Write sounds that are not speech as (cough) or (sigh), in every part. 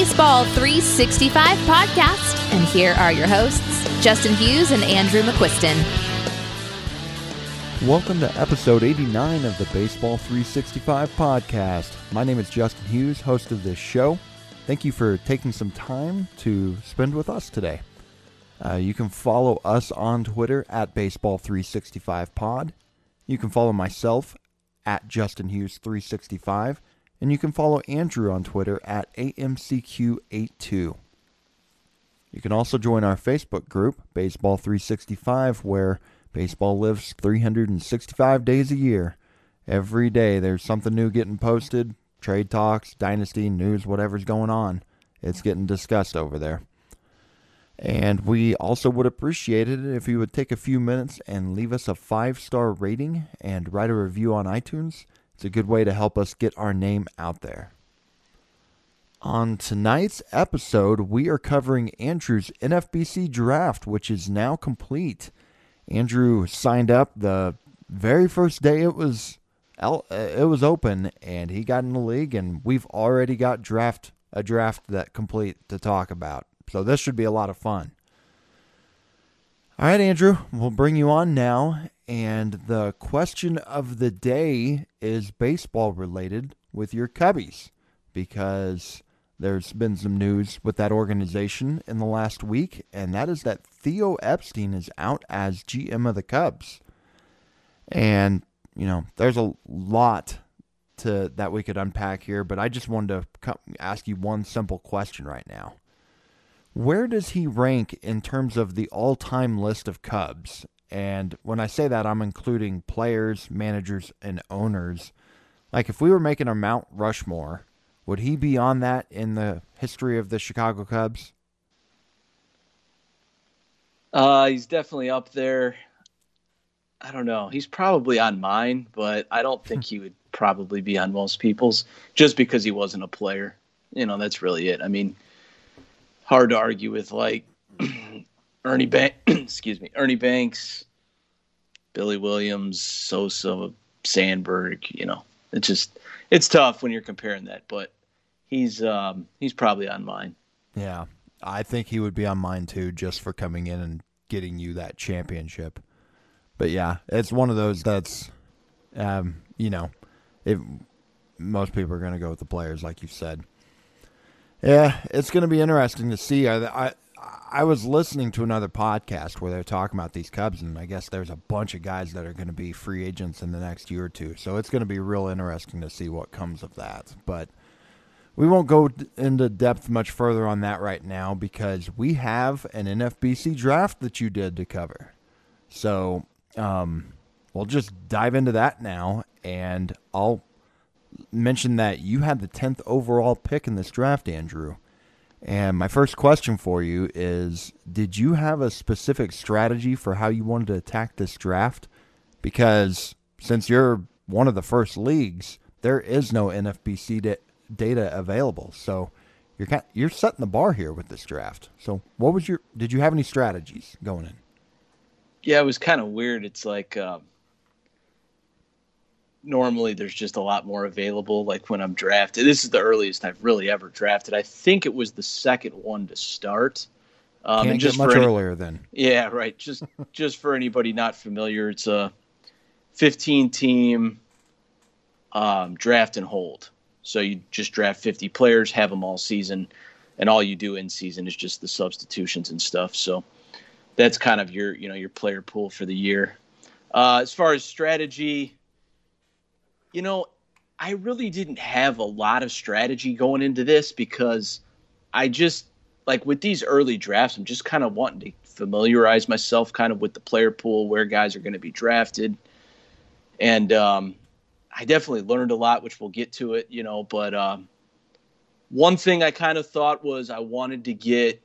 Baseball 365 podcast, and here are your hosts, Justin Hughes and Andrew McQuiston. Welcome to episode 89 of the Baseball 365 podcast. My name is Justin Hughes, host of this show. Thank you for taking some time to spend with us today. Uh, you can follow us on Twitter at Baseball365pod. You can follow myself at Justin Hughes 365 and you can follow Andrew on Twitter at AMCQ82. You can also join our Facebook group, Baseball 365, where baseball lives 365 days a year. Every day there's something new getting posted trade talks, dynasty, news, whatever's going on. It's getting discussed over there. And we also would appreciate it if you would take a few minutes and leave us a five star rating and write a review on iTunes. It's a good way to help us get our name out there. On tonight's episode, we are covering Andrew's NFBC draft, which is now complete. Andrew signed up the very first day it was uh, it was open, and he got in the league, and we've already got draft a draft that complete to talk about. So this should be a lot of fun. All right, Andrew, we'll bring you on now, and the question of the day is baseball related with your Cubbies because there's been some news with that organization in the last week, and that is that Theo Epstein is out as GM of the Cubs. And, you know, there's a lot to that we could unpack here, but I just wanted to ask you one simple question right now. Where does he rank in terms of the all time list of Cubs? And when I say that, I'm including players, managers, and owners. Like if we were making a Mount Rushmore, would he be on that in the history of the Chicago Cubs? Uh, he's definitely up there. I don't know. He's probably on mine, but I don't think (laughs) he would probably be on most people's just because he wasn't a player. You know, that's really it. I mean, hard to argue with like (clears throat) Ernie Bank, (clears throat) excuse me, Ernie Banks, Billy Williams, Sosa, Sandberg. You know, it's just it's tough when you're comparing that, but he's um, he's probably on mine. Yeah, I think he would be on mine too, just for coming in and getting you that championship. But yeah, it's one of those that's, um, you know, if most people are going to go with the players, like you said. Yeah, it's going to be interesting to see. I, I I was listening to another podcast where they're talking about these Cubs, and I guess there's a bunch of guys that are going to be free agents in the next year or two. So it's going to be real interesting to see what comes of that. But we won't go into depth much further on that right now because we have an NFBC draft that you did to cover. So um, we'll just dive into that now, and I'll mention that you had the 10th overall pick in this draft, Andrew. And my first question for you is Did you have a specific strategy for how you wanted to attack this draft? Because since you're one of the first leagues, there is no NFBC da- data available. So you're kind you're setting the bar here with this draft. So what was your did you have any strategies going in? Yeah, it was kind of weird. It's like um, normally there's just a lot more available. Like when I'm drafted, this is the earliest I've really ever drafted. I think it was the second one to start. Um, Can't and just get much any, earlier then. Yeah, right. Just (laughs) just for anybody not familiar, it's a 15 team um, draft and hold. So you just draft 50 players, have them all season, and all you do in season is just the substitutions and stuff. So that's kind of your you know your player pool for the year. Uh, as far as strategy, you know, I really didn't have a lot of strategy going into this because I just like with these early drafts, I'm just kind of wanting to familiarize myself kind of with the player pool, where guys are going to be drafted. And um, I definitely learned a lot, which we'll get to it, you know. But um, one thing I kind of thought was I wanted to get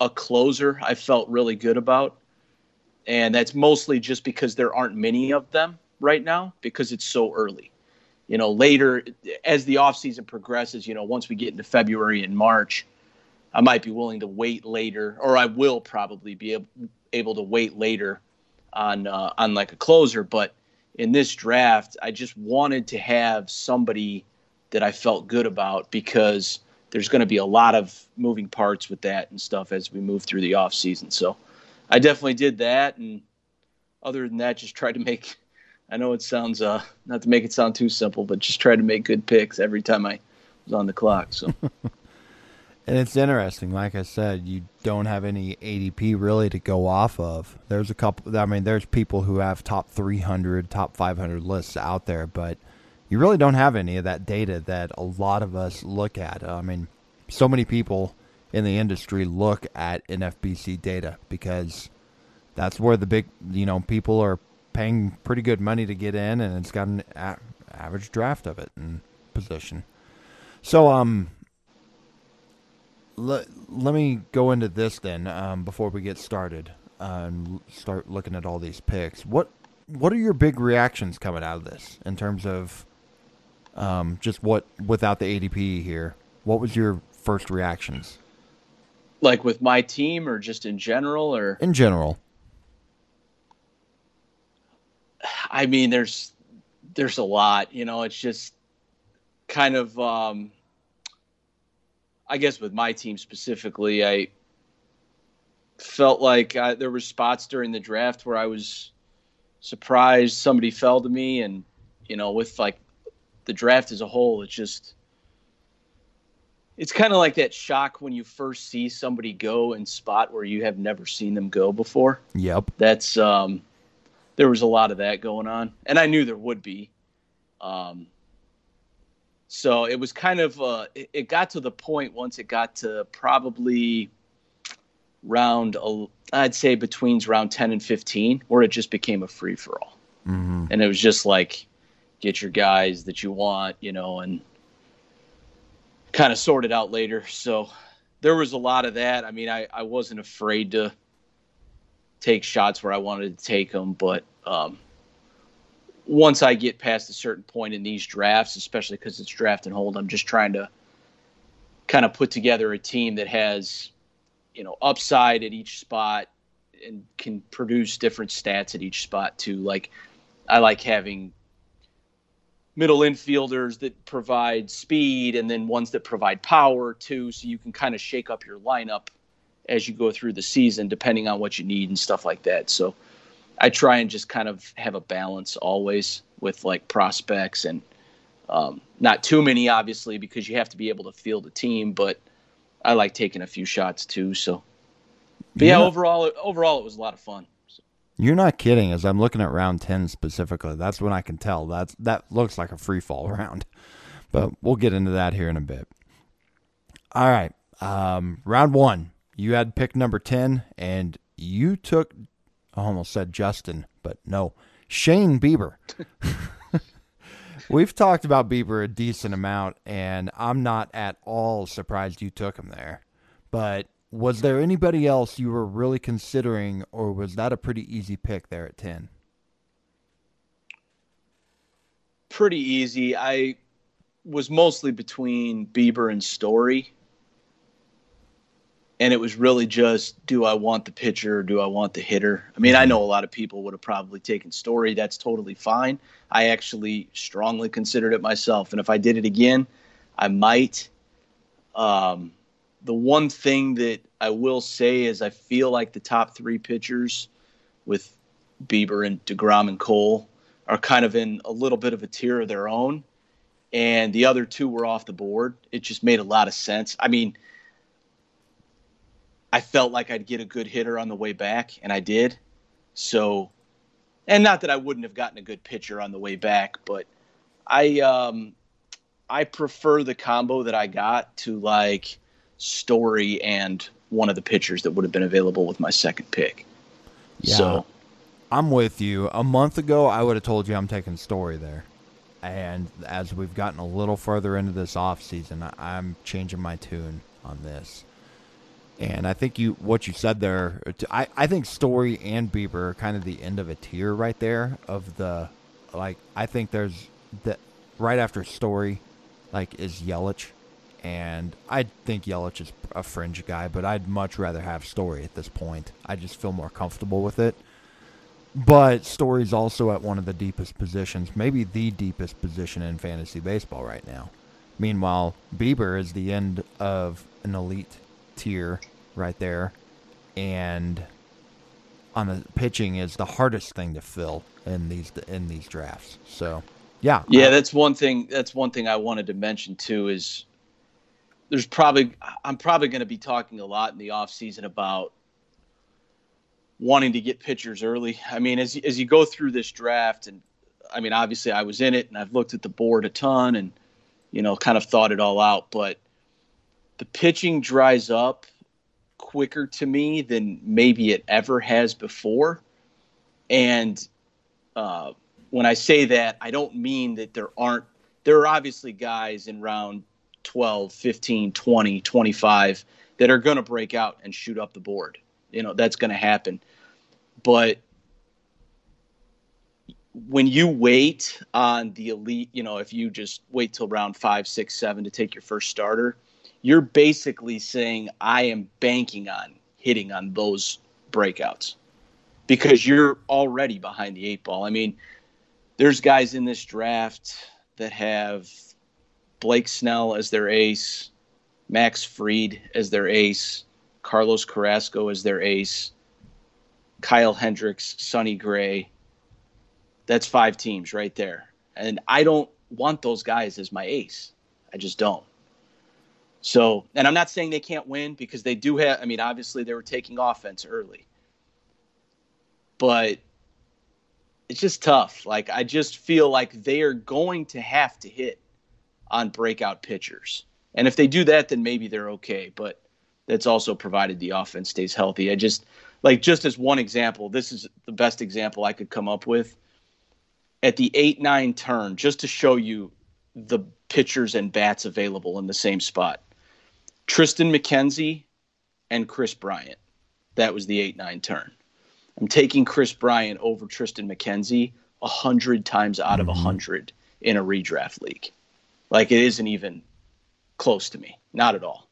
a closer I felt really good about. And that's mostly just because there aren't many of them right now because it's so early. You know, later as the offseason progresses, you know, once we get into February and March, I might be willing to wait later, or I will probably be able, able to wait later on uh, on like a closer. But in this draft, I just wanted to have somebody that I felt good about because there's going to be a lot of moving parts with that and stuff as we move through the off season. So I definitely did that, and other than that, just tried to make. I know it sounds uh, not to make it sound too simple, but just try to make good picks every time I was on the clock. So. (laughs) And it's interesting. Like I said, you don't have any ADP really to go off of. There's a couple. I mean, there's people who have top 300, top 500 lists out there, but you really don't have any of that data that a lot of us look at. I mean, so many people in the industry look at NFBC data because that's where the big, you know, people are paying pretty good money to get in, and it's got an a- average draft of it and position. So, um, let, let me go into this then um, before we get started uh, and start looking at all these picks. What what are your big reactions coming out of this in terms of um, just what without the ADP here? What was your first reactions? Like with my team, or just in general, or in general. I mean, there's there's a lot. You know, it's just kind of. Um, I guess with my team specifically, I felt like I, there were spots during the draft where I was surprised somebody fell to me, and you know, with like the draft as a whole, it's just it's kind of like that shock when you first see somebody go in spot where you have never seen them go before. Yep. That's um there was a lot of that going on, and I knew there would be. Um, so it was kind of uh, it, it, got to the point once it got to probably round I'd say between round 10 and 15 where it just became a free for all. Mm-hmm. And it was just like get your guys that you want, you know, and kind of sort it out later. So there was a lot of that. I mean, I, I wasn't afraid to take shots where I wanted to take them, but um, once I get past a certain point in these drafts, especially because it's draft and hold, I'm just trying to kind of put together a team that has, you know, upside at each spot and can produce different stats at each spot too. Like I like having middle infielders that provide speed and then ones that provide power too, so you can kind of shake up your lineup as you go through the season, depending on what you need and stuff like that. So I try and just kind of have a balance always with like prospects and um, not too many, obviously, because you have to be able to field a team. But I like taking a few shots too. So, but yeah, overall, overall, it was a lot of fun. So. You're not kidding. As I'm looking at round ten specifically, that's when I can tell that's that looks like a free fall (laughs) round. But we'll get into that here in a bit. All right, um, round one. You had pick number ten, and you took I almost said Justin, but no, Shane Bieber. (laughs) We've talked about Bieber a decent amount, and I'm not at all surprised you took him there. But was there anybody else you were really considering, or was that a pretty easy pick there at 10? Pretty easy. I was mostly between Bieber and Story and it was really just do I want the pitcher or do I want the hitter? I mean, I know a lot of people would have probably taken Story. That's totally fine. I actually strongly considered it myself, and if I did it again, I might. Um, the one thing that I will say is I feel like the top three pitchers with Bieber and DeGrom and Cole are kind of in a little bit of a tier of their own, and the other two were off the board. It just made a lot of sense. I mean I felt like I'd get a good hitter on the way back, and I did. So, and not that I wouldn't have gotten a good pitcher on the way back, but I um, I prefer the combo that I got to like Story and one of the pitchers that would have been available with my second pick. Yeah, so, I'm with you. A month ago, I would have told you I'm taking Story there. And as we've gotten a little further into this off season, I'm changing my tune on this. And I think you what you said there, I, I think Story and Bieber are kind of the end of a tier right there of the like I think there's that right after Story like is Yelich and I think Yelich is a fringe guy, but I'd much rather have Story at this point. I just feel more comfortable with it. But Story's also at one of the deepest positions, maybe the deepest position in fantasy baseball right now. Meanwhile, Bieber is the end of an elite tier right there, and on the pitching is the hardest thing to fill in these in these drafts. So, yeah, yeah, that's one thing. That's one thing I wanted to mention too. Is there's probably I'm probably going to be talking a lot in the off season about wanting to get pitchers early. I mean, as as you go through this draft, and I mean, obviously I was in it, and I've looked at the board a ton, and you know, kind of thought it all out. But the pitching dries up quicker to me than maybe it ever has before, and uh, when I say that, I don't mean that there aren't. There are obviously guys in round 12, 15, 20, 25 that are going to break out and shoot up the board. You know, that's going to happen. But when you wait on the elite, you know, if you just wait till round five, six, seven to take your first starter, you're basically saying, I am banking on hitting on those breakouts because you're already behind the eight ball. I mean, there's guys in this draft that have Blake Snell as their ace, Max Fried as their ace, Carlos Carrasco as their ace, Kyle Hendricks, Sonny Gray. That's five teams right there. And I don't want those guys as my ace. I just don't. So, and I'm not saying they can't win because they do have, I mean, obviously they were taking offense early. But it's just tough. Like, I just feel like they are going to have to hit on breakout pitchers. And if they do that, then maybe they're okay. But that's also provided the offense stays healthy. I just like just as one example, this is the best example I could come up with. At the 8-9 turn, just to show you the pitchers and bats available in the same spot. Triston McKenzie and Kris Bryant. That was the 8-9 turn. I'm taking Kris Bryant over Triston McKenzie a hundred times out of a mm-hmm. hundred in a redraft league. Like it isn't even close to me. Not at all.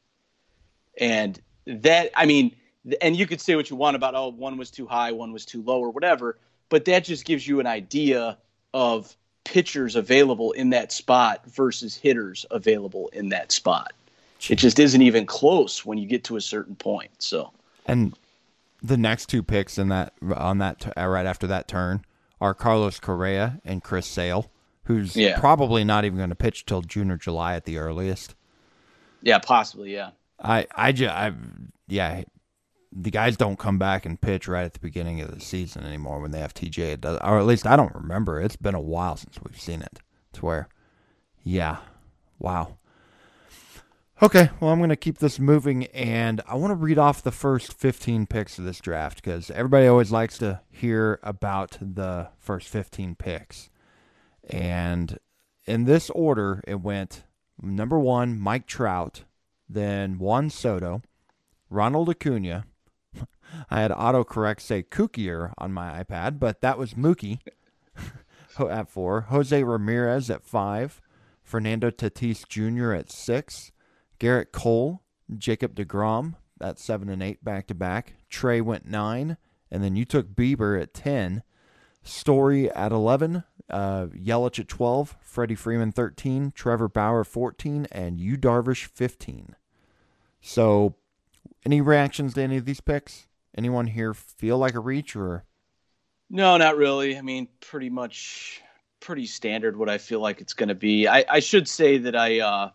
And that, I mean, and you could say what you want about, oh, one was too high, one was too low, or whatever, but that just gives you an idea of pitchers available in that spot versus hitters available in that spot. It just isn't even close when you get to a certain point. So, and the next two picks in that on that uh, right after that turn are Carlos Correa and Chris Sale, who's yeah. probably not even going to pitch till June or July at the earliest. Yeah, possibly. Yeah. I I just I yeah, the guys don't come back and pitch right at the beginning of the season anymore when they have TJ. Does, or at least I don't remember. It's been a while since we've seen it. To where, yeah, wow. Okay, well, I'm going to keep this moving, and I want to read off the first 15 picks of this draft because everybody always likes to hear about the first 15 picks. And in this order, it went number one, Mike Trout, then Juan Soto, Ronald Acuna. (laughs) I had autocorrect say Kookier on my iPad, but that was Mookie (laughs) at four. Jose Ramirez at five. Fernando Tatis Jr. at six. Gerrit Cole, Jacob DeGrom at seven and eight back to back. Trea went nine. And then you took Bieber at 10. Story at 11. Uh, Yelich at 12. Freddie Freeman 13. Trevor Bauer 14. And Yu Darvish 15. So, any reactions to any of these picks? Anyone here feel like a reach or? No, not really. I mean, pretty much, pretty standard. What I feel like it's going to be. I, I should say that I, uh,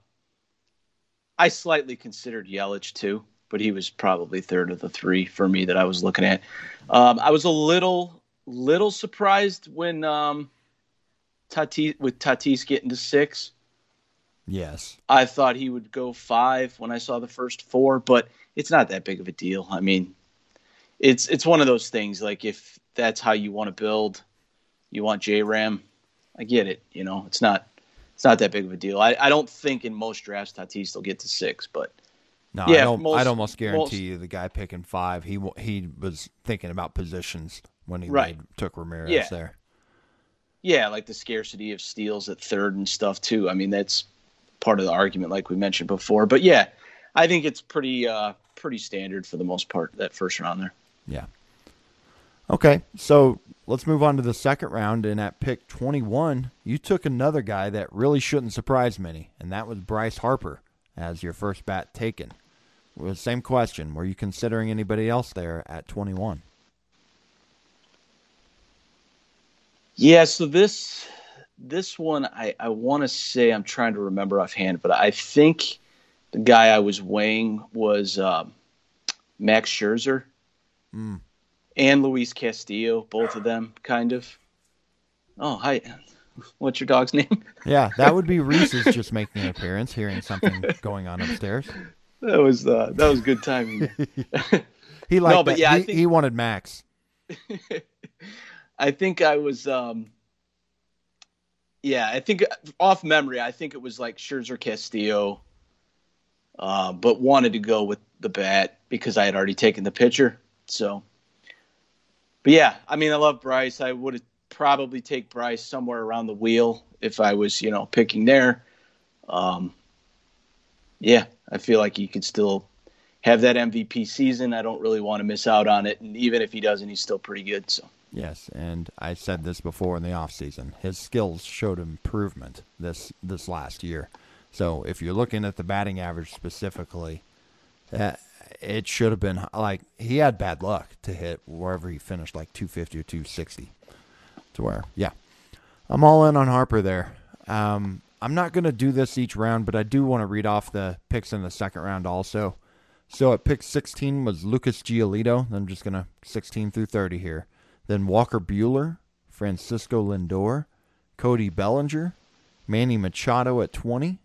I slightly considered Yelich too, but he was probably third of the three for me that I was looking at. Um, I was a little, little surprised when um, Tatis with Tatis getting to six. Yes. I thought he would go five when I saw the first four, but it's not that big of a deal. I mean, it's it's one of those things. Like if that's how you want to build, you want J Ram, I get it. You know, it's not it's not that big of a deal. I, I don't think in most drafts Tatis will get to six, but no, yeah, I don't, most, I'd almost guarantee most, you the guy picking five, he he was thinking about positions when he right. made, took Ramirez yeah. there. Yeah, like the scarcity of steals at third and stuff too. I mean, that's part of the argument, like we mentioned before. But yeah, I think it's pretty uh, pretty standard for the most part that first round there. Yeah. Okay, so let's move on to the second round. And at pick 21, you took another guy that really shouldn't surprise many, and that was Bryce Harper as your first bat taken. Well, same question. Were you considering anybody else there at 21? Yeah, so this this one I, I want to say I'm trying to remember offhand, but I think the guy I was weighing was um, Max Scherzer Mm. And Luis Castillo, both of them kind of. Oh, hi. What's your dog's name? (laughs) Yeah, that would be Reese's just making an appearance, hearing something going on upstairs. That was uh, that was good timing. (laughs) He liked No, but that. yeah, he, think- he wanted Max. (laughs) I think I was um yeah, I think off memory, I think it was like Scherzer Castillo. Uh, but wanted to go with the bat because I had already taken the pitcher. So But yeah, I mean I love Bryce. I would probably take Bryce somewhere around the wheel if I was, you know, picking there. Um yeah, I feel like he could still have that MVP season. I don't really want to miss out on it. And even if he doesn't, he's still pretty good. So Yes, and I said this before in the offseason. His skills showed improvement this this last year. So if you're looking at the batting average specifically, uh, it should have been like he had bad luck to hit wherever he finished, like 250 or 260. To where, yeah, I'm all in on Harper there. Um, I'm not going to do this each round, but I do want to read off the picks in the second round also. So at pick 16 was Lucas Giolito. I'm just going to 16 through 30 here. Then Walker Buehler, Francisco Lindor, Cody Bellinger, Manny Machado at 20.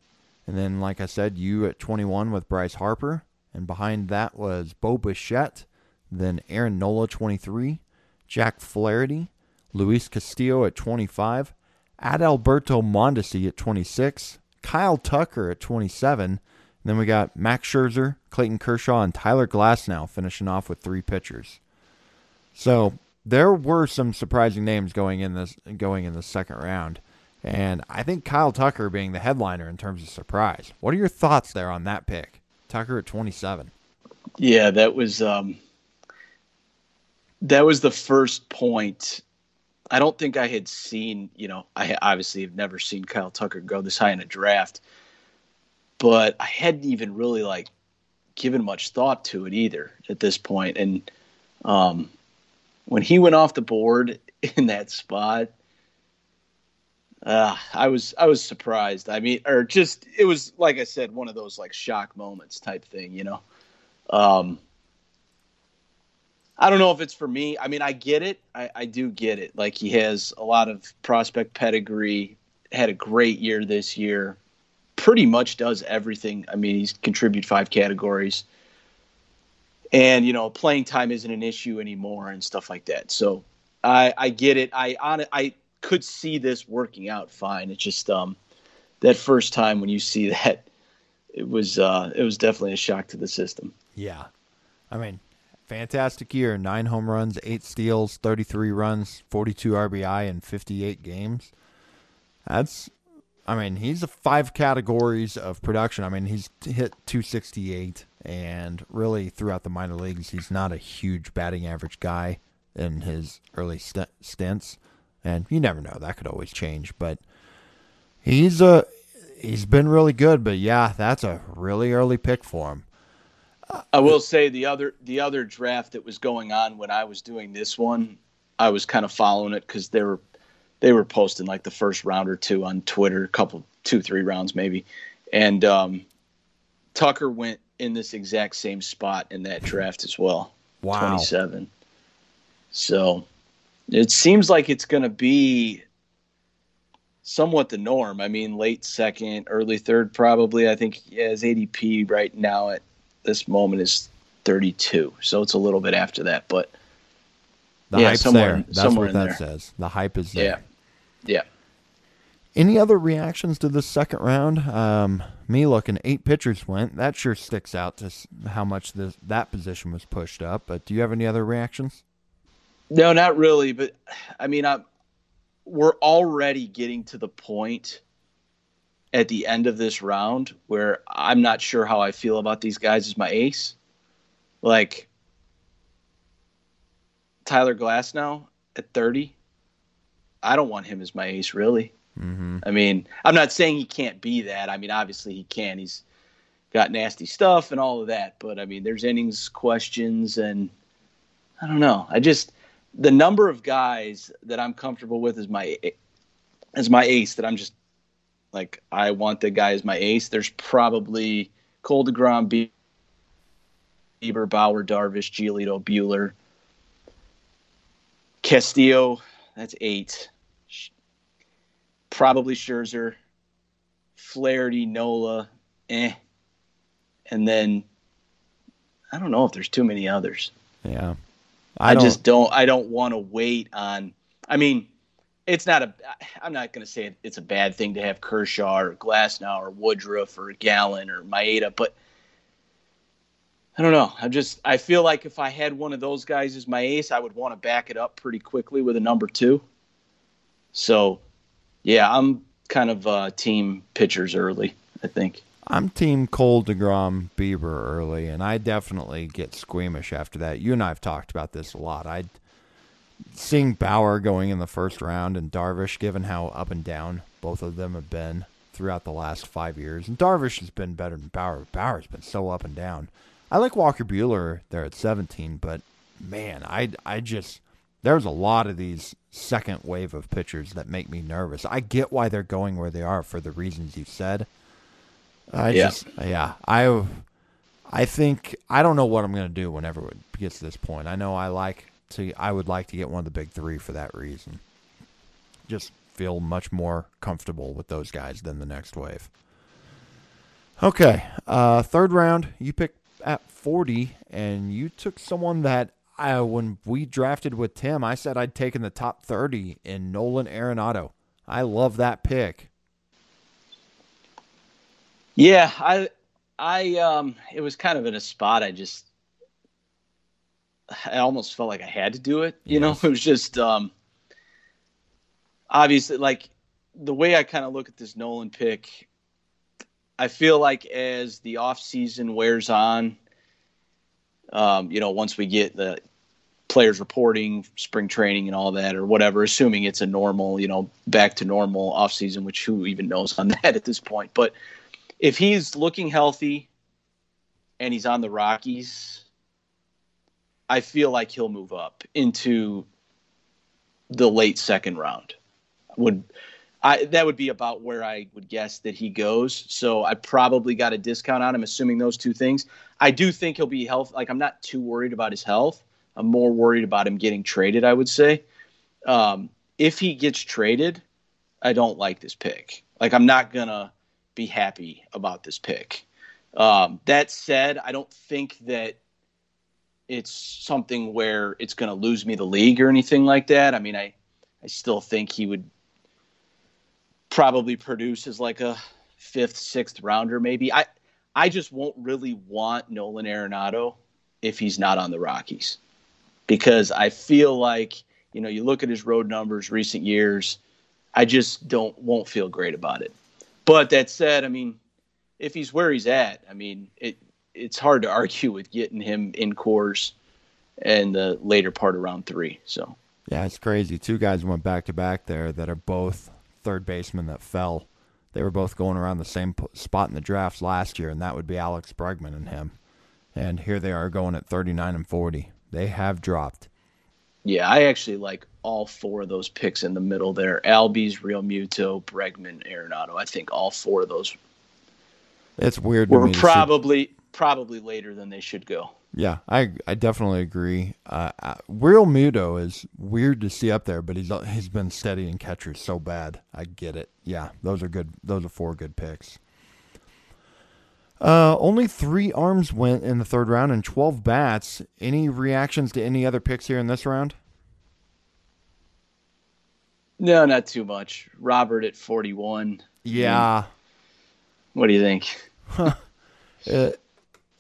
And then, like I said, you at 21 with Bryce Harper. And behind that was Bo Bichette. Then Aaron Nola, 23. Jack Flaherty. Luis Castillo at 25. Adalberto Mondesi at 26. Kyle Tucker at 27. And then we got Max Scherzer, Clayton Kershaw, and Tyler Glasnow finishing off with three pitchers. So there were some surprising names going in this going in the second round, and I think Kyle Tucker being the headliner in terms of surprise. What are your thoughts there on that pick? Tucker at twenty seven. Yeah, that was um, that was the first point. I don't think I had seen. You know, I obviously have never seen Kyle Tucker go this high in a draft, but I hadn't even really like given much thought to it either at this point. And um, when he went off the board (laughs) in that spot, uh, I was I was surprised. I mean, or just it was like I said, one of those like shock moments type thing, you know. Um, I don't know if it's for me. I mean, I get it. I, I do get it. Like he has a lot of prospect pedigree. Had a great year this year. Pretty much does everything. I mean, he's contributed five categories, and you know, playing time isn't an issue anymore and stuff like that. So I, I get it. I on I could see this working out fine. It's just um, that first time when you see that, it was uh, it was definitely a shock to the system. Yeah, I mean, fantastic year. Nine home runs, eight steals, thirty three runs, forty two RBI in fifty eight games. That's, I mean, he's five categories of production. I mean, he's hit two sixty eight, and really throughout the minor leagues, he's not a huge batting average guy in his early st- stints. And you never know; that could always change. But he's a he's been really good. But yeah, that's a really early pick for him. I will say the other the other draft that was going on when I was doing this one, I was kind of following it because they were they were posting like the first round or two on Twitter, a couple two three rounds maybe, and um, Tucker went in this exact same spot in that draft as well, Wow. twenty seven. So it seems like it's going to be somewhat the norm. I mean, late second, early third, probably. I think yeah, his ADP right now at this moment is 32, so it's a little bit after that. But The Yeah, hype's somewhere there. That's somewhere what that there. says. The hype is there. yeah, yeah. Any other reactions to this second round? Um, me looking, eight pitchers went. That sure sticks out to how much this, that position was pushed up. But do you have any other reactions? No, not really. But I mean, I'm, we're already getting to the point at the end of this round where I'm not sure how I feel about these guys as my ace. Like Tyler Glasnow at 30. I don't want him as my ace, really. Mm-hmm. I mean, I'm not saying he can't be that. I mean, obviously he can. He's got nasty stuff and all of that. But I mean, there's innings questions, and I don't know. I just the number of guys that I'm comfortable with as my as my ace that I'm just like I want the guy as my ace. There's probably Cole Degrom, Bieber, Bauer, Darvish, Giolito, Buehler, Castillo. That's eight. Probably Scherzer, Flaherty, Nola, eh, and then I don't know if there's too many others. Yeah, I, I don't, just don't. I don't want to wait on. I mean, it's not a. I'm not going to say it's a bad thing to have Kershaw or Glasnow or Woodruff or Gallen or Maeda, but I don't know. I just I feel like if I had one of those guys as my ace, I would want to back it up pretty quickly with a number two. So, yeah, I'm kind of uh, team pitchers early. I think. I'm team Cole Degrom Bieber early, and I definitely get squeamish after that. You and I have talked about this a lot. I seeing Bauer going in the first round and Darvish, given how up and down both of them have been throughout the last five years, and Darvish has been better than Bauer. Bauer's been so up and down. I like Walker Buehler there at 17, but man, I I just there's a lot of these second wave of pitchers that make me nervous. I get why they're going where they are for the reasons you said. I yeah. just yeah, I I think I don't know what I'm going to do whenever it gets to this point. I know I like to I would like to get one of the big 3 for that reason. Just feel much more comfortable with those guys than the next wave. Okay, uh, third round, you pick at 40, and you took someone that I, when we drafted with Tim, I said I'd taken the top 30 in Nolan Arenado. I love that pick. Yeah, I, I, um, it was kind of in a spot. I just, I almost felt like I had to do it. You yes. know, (laughs) it was just, um, obviously like the way I kind of look at this Nolan pick I feel like as the off season wears on, um, you know, once we get the players reporting, spring training, and all that, or whatever, assuming it's a normal, you know, back to normal off season, which who even knows on (laughs) that at this point. But if he's looking healthy and he's on the Rockies, I feel like he'll move up into the late second round. Would I, that would be about where I would guess that he goes. So I probably got a discount on him, assuming those two things. I do think he'll be health. Like I'm not too worried about his health. I'm more worried about him getting traded. I would say, um, if he gets traded, I don't like this pick. Like I'm not gonna be happy about this pick. Um, that said, I don't think that it's something where it's going to lose me the league or anything like that. I mean, I I still think he would probably produce as like a fifth, sixth rounder, maybe. I I just won't really want Nolan Arenado if he's not on the Rockies. Because I feel like, you know, you look at his road numbers recent years, I just don't won't feel great about it. But that said, I mean, if he's where he's at, I mean, it it's hard to argue with getting him in Coors and the later part of round three. So yeah, it's crazy. Two guys went back to back there that are both third basemen that fell. They were both going around the same spot in the drafts last year, and that would be Alex Bregman and him. And here they are going at 39 and 40. They have dropped. Yeah, I actually like all four of those picks in the middle there. Albies, Realmuto, Bregman, Arenado. I think all four of those. It's weird. Were probably probably later than they should go. Yeah, I I definitely agree. Uh, uh, Realmuto is weird to see up there, but he's he's been steady in catchers so bad. I get it. Yeah, those are good. Those are four good picks. Uh, only three arms went in the third round and twelve bats. Any reactions to any other picks here in this round? No, not too much. Robert at forty-one. Yeah. What do you think? Uh, (laughs)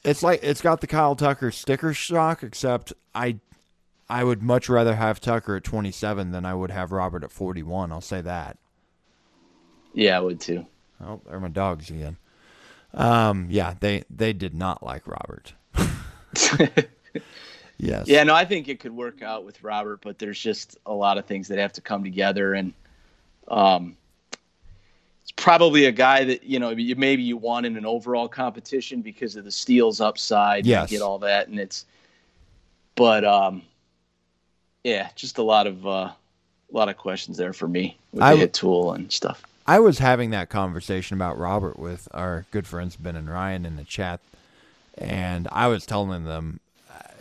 it's like it's got the Kyle Tucker sticker shock, except I I would much rather have Tucker at 27 than I would have Robert at 41. I'll say that. Yeah, I would too. Oh, there are my dogs again. Um, yeah, they they did not like Robert. (laughs) (laughs) Yes. Yeah, no, I think it could work out with Robert, but there's just a lot of things that have to come together, and um, it's probably a guy that you know maybe you want in an overall competition because of the steals upside. Yes. you get all that, and it's. But um, yeah, just a lot of uh, a lot of questions there for me with I the hit tool and stuff. I was having that conversation about Robert with our good friends Ben and Ryan in the chat, and I was telling them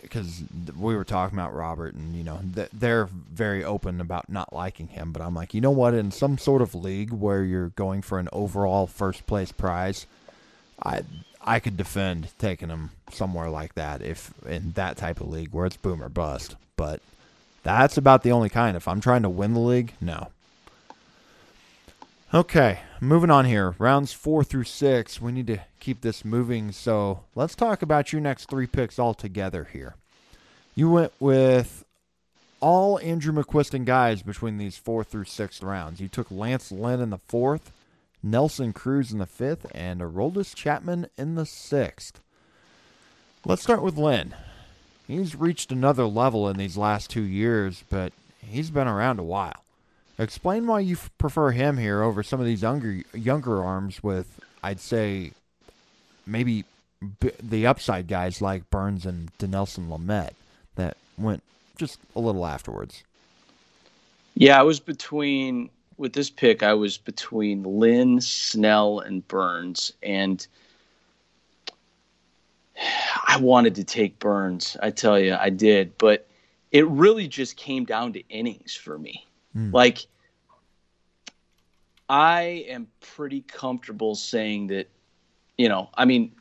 because we were talking about Robert, and you know they're very open about not liking him. But I'm like, you know what? In some sort of league where you're going for an overall first place prize, I I could defend taking him somewhere like that if in that type of league where it's boom or bust. But that's about the only kind. If I'm trying to win the league, no. Okay, moving on here. Rounds four through six. We need to keep this moving. So let's talk about your next three picks all together here. You went with all Andrew McQuiston guys between these four through six rounds. You took Lance Lynn in the fourth, Nelson Cruz in the fifth, and Aroldis Chapman in the sixth. Let's start with Lynn. He's reached another level in these last two years, but he's been around a while. Explain why you prefer him here over some of these younger younger arms with, I'd say, maybe b- the upside guys like Burnes and Dinelson Lamet that went just a little afterwards. Yeah, I was between with this pick. I was between Lynn, Snell, and Burnes, and I wanted to take Burnes. I tell you, I did, but it really just came down to innings for me. Mm. Like, I am pretty comfortable saying that, you know, I mean,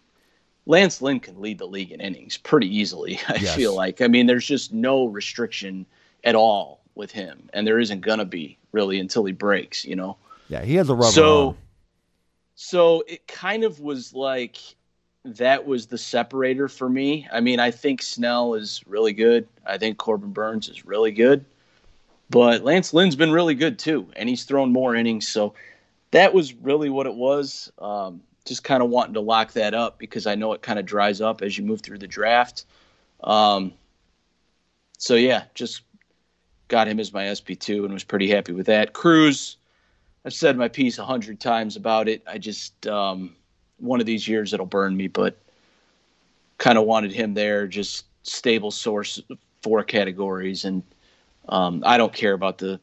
Lance Lynn can lead the league in innings pretty easily. (laughs) I Yes. feel like. I mean, there's just no restriction at all with him, and there isn't gonna be really until he breaks. You know. Yeah, he has a rubber So- arm. So it kind of was like that was the separator for me. I mean, I think Snell is really good. I think Corbin Burnes is really good. But Lance Lynn's been really good too, and he's thrown more innings. So that was really what it was. Um, just kind of wanting to lock that up because I know it kind of dries up as you move through the draft. Um, so yeah, just got him as my SP2 and was pretty happy with that. Cruz, I've said my piece a hundred times about it. I just um, one of these years it'll burn me, but kind of wanted him there, just stable source four categories, and um, I don't care about the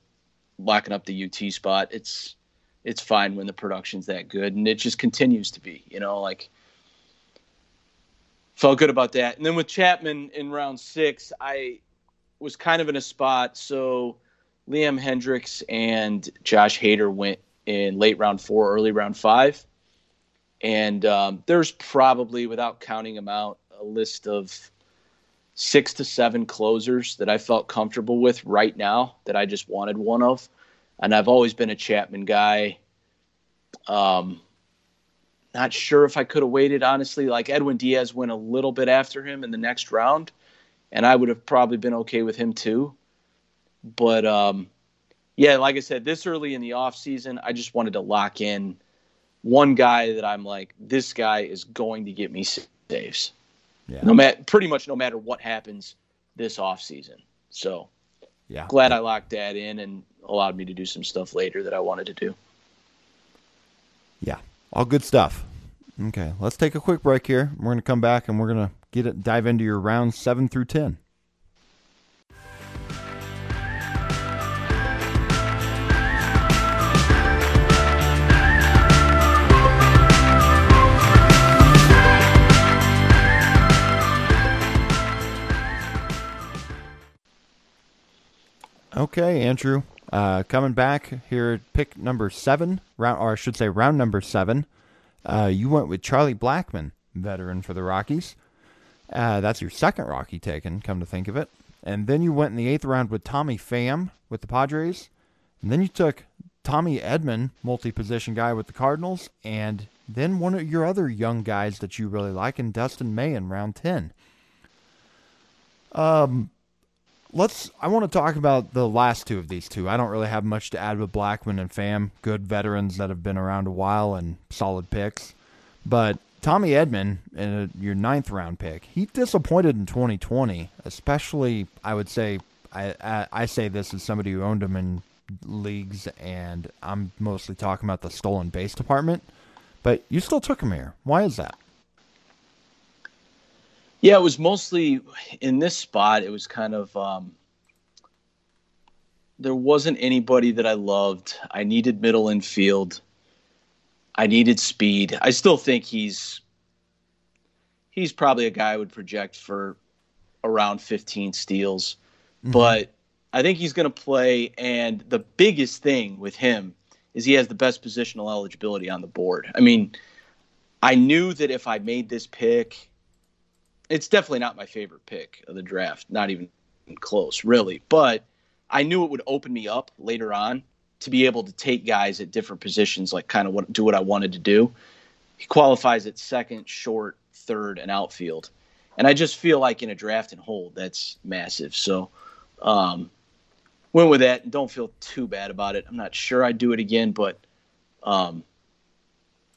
locking up the UT spot. It's it's fine when the production's that good, and it just continues to be. You know, like felt good about that. And then with Chapman in round six, I was kind of in a spot. So Liam Hendriks and Josh Hader went in late round four, early round five. And um, there's probably, without counting them out, a list of six to seven closers that I felt comfortable with right now that I just wanted one of. And I've always been a Chapman guy. Um, not sure if I could have waited, honestly. Like Edwin Diaz went a little bit after him in the next round, and I would have probably been okay with him too. But um, yeah, like I said, this early in the off season, I just wanted to lock in one guy that I'm like, this guy is going to get me saves, Yeah. no matter pretty much no matter what happens this off season. So Yeah. glad I locked that in and allowed me to do some stuff later that I wanted to do. Yeah, all good stuff. Okay, let's take a quick break here. We're going to come back and we're going to get it dive into your rounds 7 through 10. Okay, Andrew. Uh, coming back here at pick number seven, round, or I should say round number seven. Uh, you went with Charlie Blackmon, veteran for the Rockies. Uh, that's your second Rocky taken, come to think of it. And then you went in the eighth round with Tommy Pham with the Padres. And then you took Tommy Edman, multi position guy with the Cardinals. And then one of your other young guys that you really like, and Dustin May in round 10. Um, let's i want to talk about the last two of these two i don't really have much to add with blackmon and pham good veterans that have been around a while and solid picks but Tommy Edman, uh, your ninth round pick, he disappointed in 2020, especially, I would say, I, I, I say this as somebody who owned him in leagues, and I'm mostly talking about the stolen base department. But you still took him here. Why is that? Yeah, it was mostly in this spot. It was kind of um, there wasn't anybody that I loved. I needed middle infield. I needed speed. I still think he's he's probably a guy I would project for around 15 steals, mm-hmm. but I think he's going to play. And the biggest thing with him is he has the best positional eligibility on the board. I mean, I knew that if I made this pick, it's definitely not my favorite pick of the draft, not even close, really. But I knew it would open me up later on to be able to take guys at different positions, like kind of what do what I wanted to do. He qualifies at second, short, third, and outfield, and I just feel like in a draft and hold that's massive. So, um, went with that and don't feel too bad about it. I'm not sure I'd do it again, but um,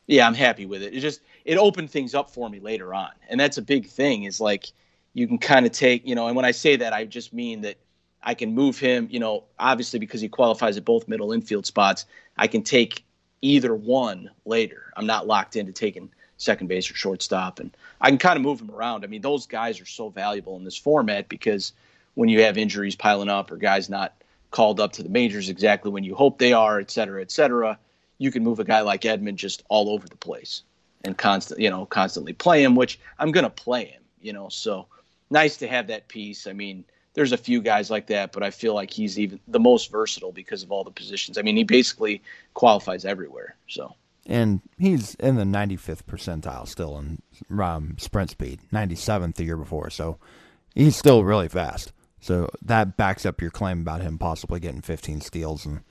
yeah, I'm happy with it. It just it opened things up for me later on, and that's a big thing. Is like you can kind of take you know, and when I say that, I just mean that I can move him, you know, obviously because he qualifies at both middle infield spots, I can take either one later. I'm not locked into taking second base or shortstop and I can kind of move him around. I mean, those guys are so valuable in this format because when you have injuries piling up or guys not called up to the majors exactly when you hope they are, et cetera, et cetera, you can move a guy like Edman just all over the place and constant, you know, constantly play him, which I'm going to play him, you know, so nice to have that piece. I mean, there's a few guys like that, but I feel like he's even the most versatile because of all the positions. I mean, he basically qualifies everywhere. So. And he's in the 95th percentile still in um, sprint speed, 97th the year before. So he's still really fast. So that backs up your claim about him possibly getting 15 steals. And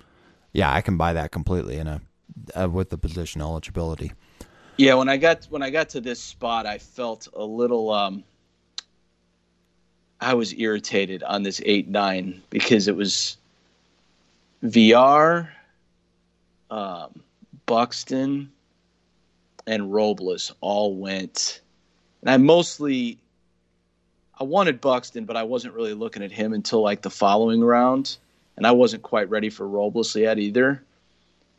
yeah, I can buy that completely in a uh, with the position eligibility. Yeah, when I got when I got to this spot, I felt a little um, I was irritated on this eight nine because it was VR, um, Buxton, and Robles all went, and I mostly I wanted Buxton, but I wasn't really looking at him until like the following round, and I wasn't quite ready for Robles yet either.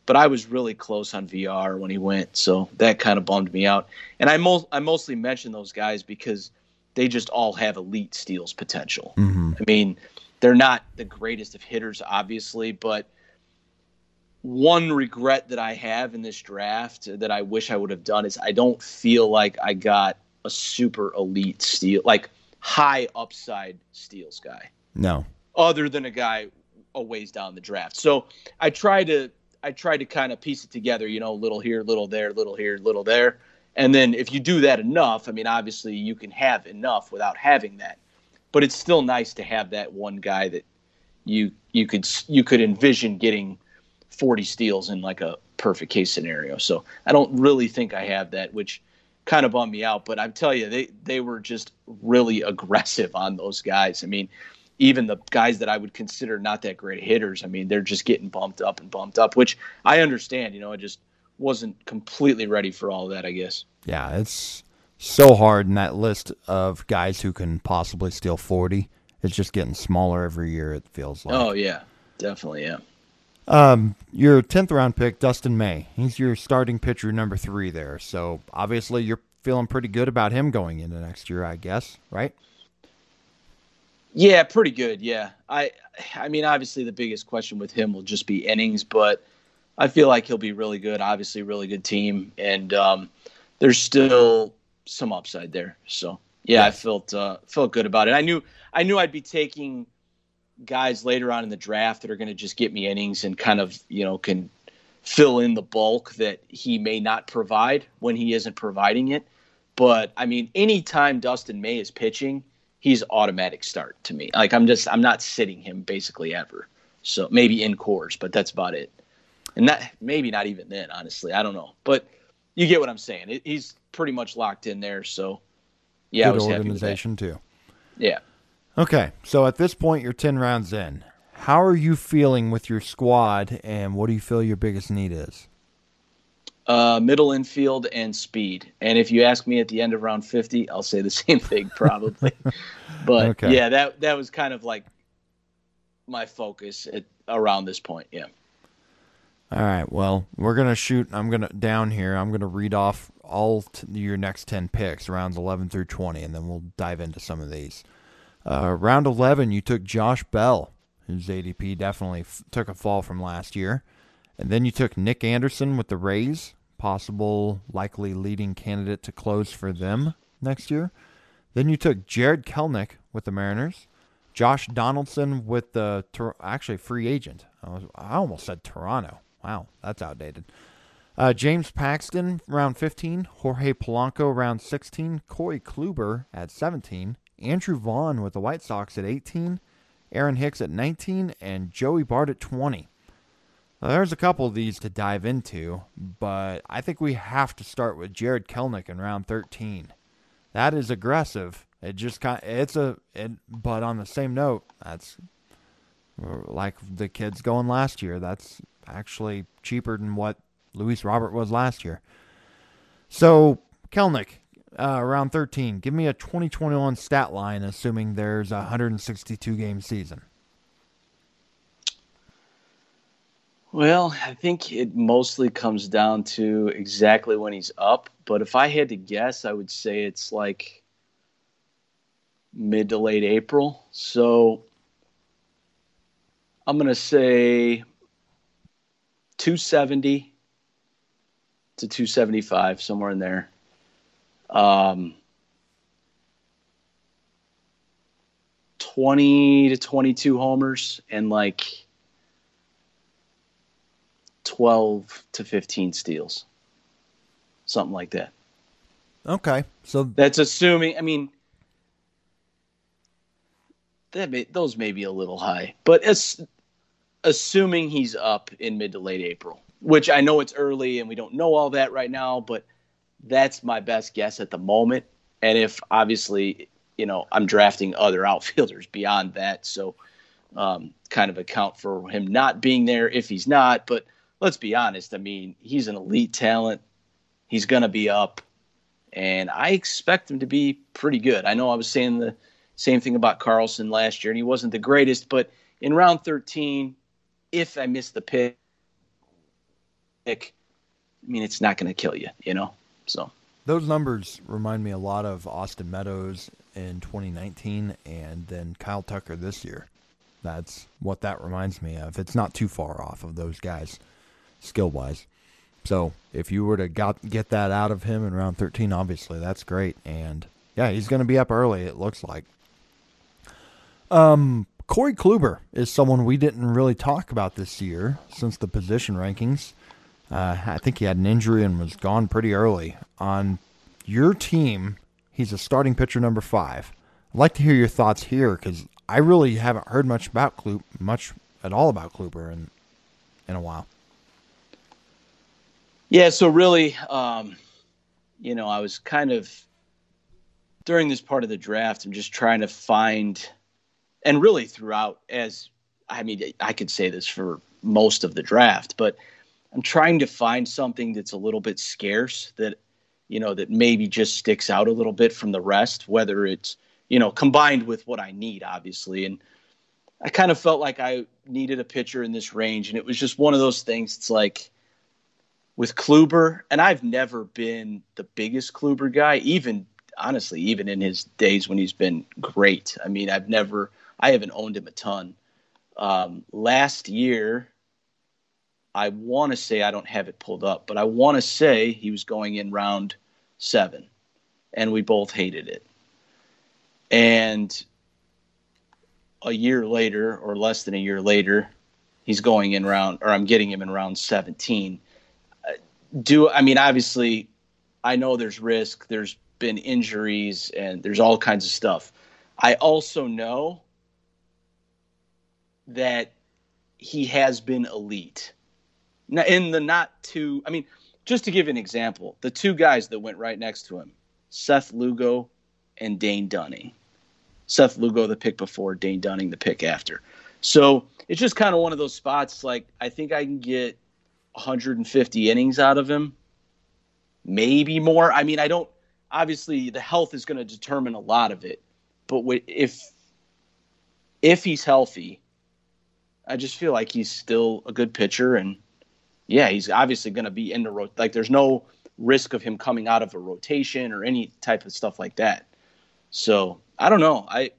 But I was really close on VR when he went, so that kind of bummed me out. And I mo- I mostly mention those guys because they just all have elite steals potential. Mm-hmm. I mean, they're not the greatest of hitters, obviously, but one regret that I have in this draft that I wish I would have done is I don't feel like I got a super elite steal, like high upside steals guy. No. Other than a guy a ways down the draft. So I try to I tried to kind of piece it together, you know, little here, little there, little here, little there. And then if you do that enough, I mean, obviously you can have enough without having that. But it's still nice to have that one guy that you you could you could envision getting 40 steals in like a perfect case scenario. So I don't really think I have that, which kind of bummed me out. But I tell you, they they were just really aggressive on those guys. I mean, even the guys that I would consider not that great hitters, I mean, they're just getting bumped up and bumped up, which I understand. You know, I just wasn't completely ready for all that, I guess. Yeah, it's so hard in that list of guys who can possibly steal 40. It's just getting smaller every year, it feels like. Oh, yeah. Definitely, yeah. Um, your 10th round pick, Dustin May. He's your starting pitcher number three there. So obviously you're feeling pretty good about him going into next year, I guess, right? Yeah, pretty good. Yeah. I I mean, obviously the biggest question with him will just be innings, but I feel like he'll be really good. Obviously, really good team, and um, there's still some upside there. So yeah, I felt uh, felt good about it. I knew I knew I'd be taking guys later on in the draft that are going to just get me innings and kind of you know can fill in the bulk that he may not provide when he isn't providing it. But I mean, anytime Dustin May is pitching, he's automatic start to me. Like I'm just I'm not sitting him basically ever. So maybe in Coors, but that's about it and that maybe not even then. Honestly, I don't know, but you get what I'm saying. It, he's pretty much locked in there. So yeah, good organization too. Yeah. Okay, so at this point, you're ten rounds in. How are you feeling with your squad, and what do you feel your biggest need is? Uh, middle infield and speed. And if you ask me at the end of round 50, I'll say the (laughs) same thing probably. (laughs) but okay. yeah, that that was kind of like my focus at around this point. Yeah. All right. Well, we're gonna shoot. I'm gonna down here. I'm gonna read off all t- your next ten picks, rounds 11 through 20, and then we'll dive into some of these. Uh, round 11, you took Josh Bell, whose ADP definitely f- took a fall from last year. And then you took Nick Anderson with the Rays, possible, likely leading candidate to close for them next year. Then you took Jarred Kelenic with the Mariners, Josh Donaldson with the actually free agent. I, was, I almost said Toronto. Wow, that's outdated. Uh, James Paxton, round 15. Jorge Polanco, round 16. Corey Kluber at 17. Andrew Vaughn with the White Sox at 18. Aaron Hicks at 19. And Joey Bart at 20. There's a couple of these to dive into, but I think we have to start with Jarred Kelenic in round 13. That is aggressive. It just kind of, it's a it, but on the same note, that's like the kids going last year. That's actually cheaper than what Luis Robert was last year. So Kelenic, uh, around 13. Give me a 2021 stat line, assuming there's a 162 game season. Well, I think it mostly comes down to exactly when he's up. But if I had to guess, I would say it's like mid to late April. So I'm going to say 270 to 275, somewhere in there. Um, 20 to 22 homers and like 12 to 15 steals. Something like that. Okay. So that's assuming, I mean, that may, those may be a little high, but as, assuming he's up in mid to late April, which I know it's early and we don't know all that right now, but that's my best guess at the moment. And if obviously, you know, I'm drafting other (laughs) outfielders beyond that, so um, kind of account for him not being there if he's not. But let's be honest. I mean, he's an elite talent. He's going to be up, and I expect him to be pretty good. I know I was saying the same thing about Carlson last year, and he wasn't the greatest, but in round 13, if I miss the pick, I mean, it's not going to kill you, you know? So those numbers remind me a lot of Austin Meadows in 2019 and then Kyle Tucker this year. That's what that reminds me of. It's not too far off of those guys skill wise. So if you were to got, get that out of him in round 13, obviously that's great. And yeah, he's going to be up early, it looks like. Um, Corey Kluber is someone we didn't really talk about this year since the position rankings. Uh, I think he had an injury and was gone pretty early. On your team, he's a starting pitcher number five. I'd like to hear your thoughts here because I really haven't heard much about Kluber, much at all about Kluber in in a while. Yeah, so really, um, you know, I was kind of during this part of the draft, I'm just trying to find, and really throughout, as I mean, I could say this for most of the draft, but I'm trying to find something that's a little bit scarce that, you know, that maybe just sticks out a little bit from the rest, whether it's, you know, combined with what I need, obviously. And I kind of felt like I needed a pitcher in this range. And it was just one of those things. It's like, with Kluber, and I've never been the biggest Kluber guy, even honestly, even in his days when he's been great. I mean, I've never, I haven't owned him a ton. Um, last year, I want to say I don't have it pulled up, but I want to say he was going in round seven, and we both hated it. And a year later, or less than a year later, he's going in round, or I'm getting him in round 17 do I mean obviously I know there's risk, there's been injuries and there's all kinds of stuff. I also know that he has been elite. Now in the not too I mean just to give an example, the two guys that went right next to him, Seth Lugo and Dane Dunning. Seth Lugo the pick before, Dane Dunning the pick after. So it's just kind of one of those spots like I think I can get 150 innings out of him maybe more. I mean, I don't. Obviously, the health is going to determine a lot of it, but if if he's healthy, I just feel like he's still a good pitcher, and yeah, he's obviously going to be in the road. Like, there's no risk of him coming out of a rotation or any type of stuff like that. So I don't know. I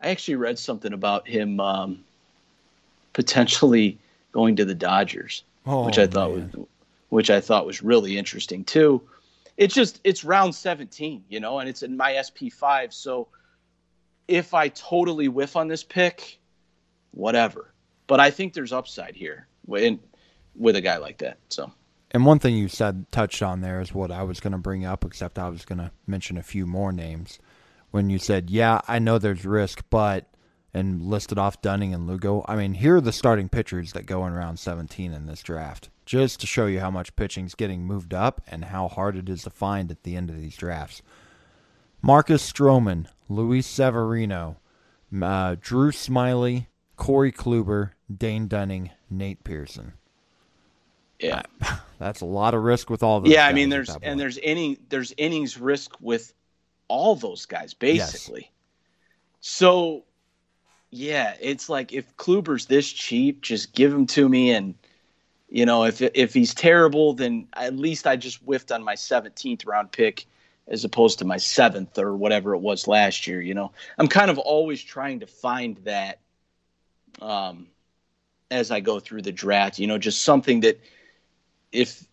I actually read something about him um, potentially going to the Dodgers, oh, which I thought man. was which I thought was really interesting too. It's just it's round 17, you know, and it's in my SP5. So if I totally whiff on this pick, whatever. But I think there's upside here in, with a guy like that. So. And one thing you said touched on there is what I was going to bring up, except I was going to mention a few more names. When you said, "Yeah, I know there's risk, but," and listed off Dunning and Lugo. I mean, here are the starting pitchers that go in round 17 in this draft just to show you how much pitching's getting moved up and how hard it is to find at the end of these drafts. Marcus Stroman, Luis Severino, uh, Drew Smyly, Corey Kluber, Dane Dunning, Nate Pearson. Yeah, (laughs) that's a lot of risk with all those. Yeah, I mean, there's and there's inning there's innings risk with all those guys basically. Yes. So, yeah, it's like if Kluber's this cheap, just give him to me and you know, if if he's terrible, then at least I just whiffed on my 17th round pick as opposed to my seventh or whatever it was last year. You know, I'm kind of always trying to find that um, as I go through the draft. You know, just something that if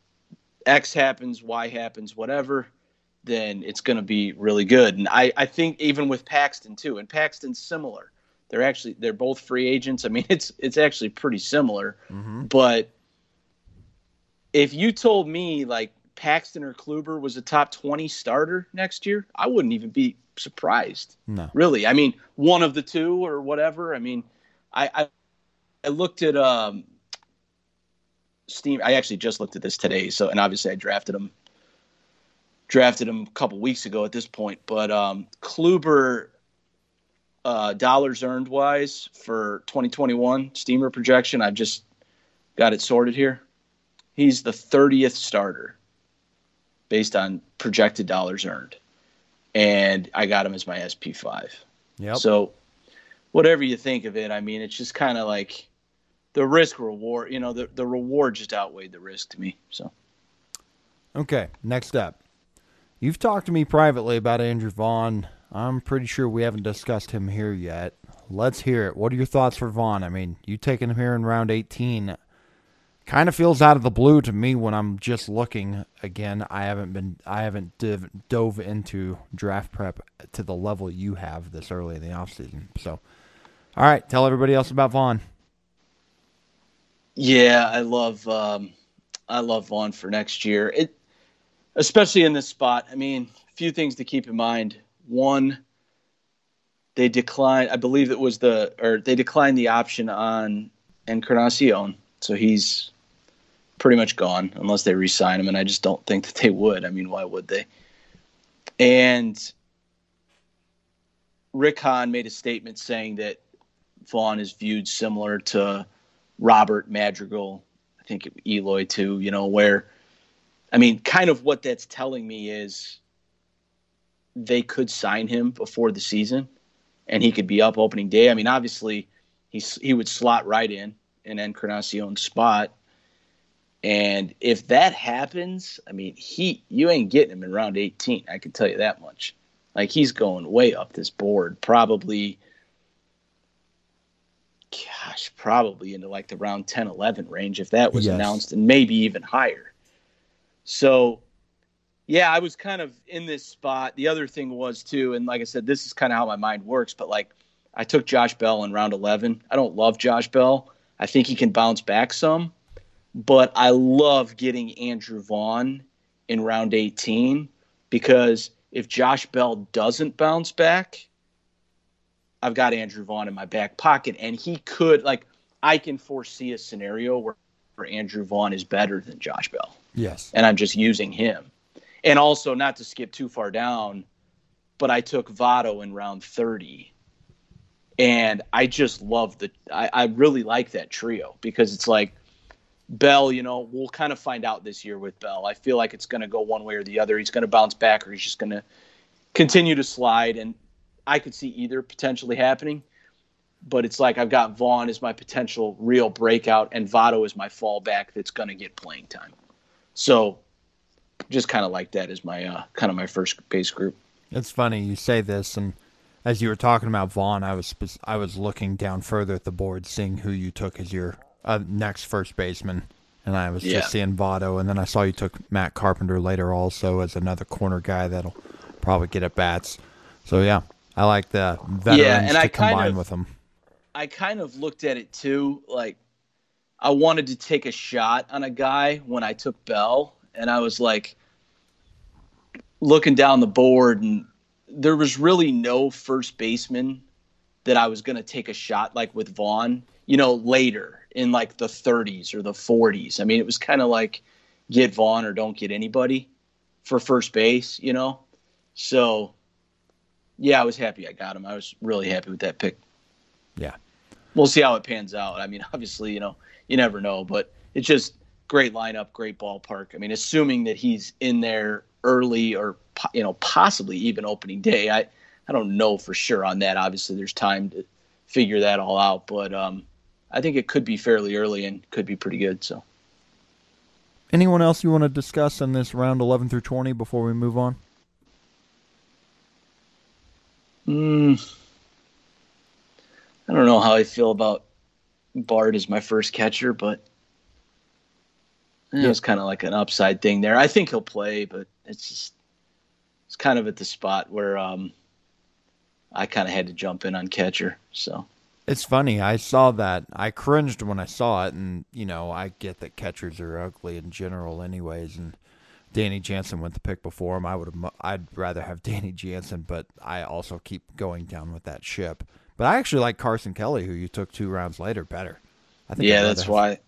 X happens, Y happens, whatever, then it's going to be really good. And I, I think even with Paxton too, and Paxton's similar. They're actually they're both free agents. I mean, (laughs) it's it's actually pretty similar, mm-hmm. but if you told me like Paxton or Kluber was a top 20 starter next year, I wouldn't even be surprised. No. Really. I mean, one of the two or whatever. I mean, I I, I looked at um Steam I actually just looked at this today, so and obviously I drafted him drafted him a couple weeks ago at this point, but um Kluber uh dollars earned wise for 2021 steamer projection, I've just got it sorted here. He's the 30th starter based on projected dollars earned. And I got him as my SP5. Yep. So whatever you think of it, I mean, it's just kind of like the risk reward, you know, the, the reward just outweighed the risk to me. So. Okay. Next up. You've talked to me privately about Andrew Vaughn. I'm pretty sure we haven't discussed him here yet. Let's hear it. What are your thoughts for Vaughn? I mean, you taking him here in round 18 kind of feels out of the blue to me when I'm just looking again. I haven't been I haven't div, dove into draft prep to the level you have this early in the offseason. So, all right, tell everybody else about Vaughn. Yeah, I love um, I love Vaughn for next year. It especially in this spot. I mean, a few things to keep in mind. One, they declined. I believe it was the or they declined the option on Encarnacion, so he's pretty much gone unless they re-sign him, and I just don't think that they would. I mean, why would they? And Rick Hahn made a statement saying that Vaughn is viewed similar to Robert Madrigal, I think Eloy too. You know, where I mean, kind of what that's telling me is they could sign him before the season, and he could be up opening day. I mean, obviously, he's he would slot right in in Encarnacion's spot and if that happens, I mean, he you ain't getting him in round 18. I can tell you that much. Like he's going way up this board, probably gosh, probably into like the round 10 11 range if that was yes. announced and maybe even higher. So, yeah, I was kind of in this spot. The other thing was too and like I said this is kind of how my mind works, but like I took Josh Bell in round 11. I don't love Josh Bell. I think he can bounce back some but I love getting Andrew Vaughn in round 18 because if Josh Bell doesn't bounce back, I've got Andrew Vaughn in my back pocket, and he could like I can foresee a scenario where, where Andrew Vaughn is better than Josh Bell. Yes, and I'm just using him, and also not to skip too far down, but I took Votto in round 30, and I just love the I, I really like that trio because it's like Bell, you know, we'll kind of find out this year with Bell. I feel like it's going to go one way or the other. He's going to bounce back or he's just going to continue to slide. And I could see either potentially happening. But it's like I've got Vaughn as my potential real breakout and Votto is my fallback that's going to get playing time. So just kind of like that as my uh, kind of my first base group. It's funny you say this, and as you were talking about Vaughn, I was I was looking down further at the board, seeing who you took as your uh, next first baseman, and I was yeah. just seeing Votto, and then I saw you took Matt Carpenter later also as another corner guy that'll probably get at bats. So yeah, I like the veterans yeah, and to I combine kind of, with them. I kind of looked at it too, like I wanted to take a shot on a guy when I took Bell, and I was like looking down the board, and there was really no first baseman that I was going to take a shot like with Vaughn, you know, later in like the 30s or the 40s. I mean, it was kind of like get Vaughn or don't get anybody for first base, you know? So, yeah, I was happy I got him. I was really happy with that pick. Yeah. We'll see how it pans out. I mean, (laughs) obviously, you know, you never know, but it's just great lineup, great ballpark. I mean, assuming that he's in there early or you know possibly even opening day. I I don't know for sure on that. Obviously, there's time to figure that all out, but um, I think it could be fairly early and could be pretty good. So, anyone else you want to discuss in this round 11 through 20 before we move on? Mm, I don't know how I feel about Bart as my first catcher, but yeah. was kind of like an upside thing there. I think he'll play, but it's just it's kind of at the spot where um, I kind of had to jump in on catcher. So it's funny. I saw that. I cringed when I saw it, and you know I get that catchers are ugly in general, anyways, and. Danny Jansen went the pick before him. I would have. I'd rather have (laughs) Danny Jansen, but I also keep going down with that ship. But I actually like Carson Kelly, who you took two rounds later, better. I think. Yeah, that's have... why.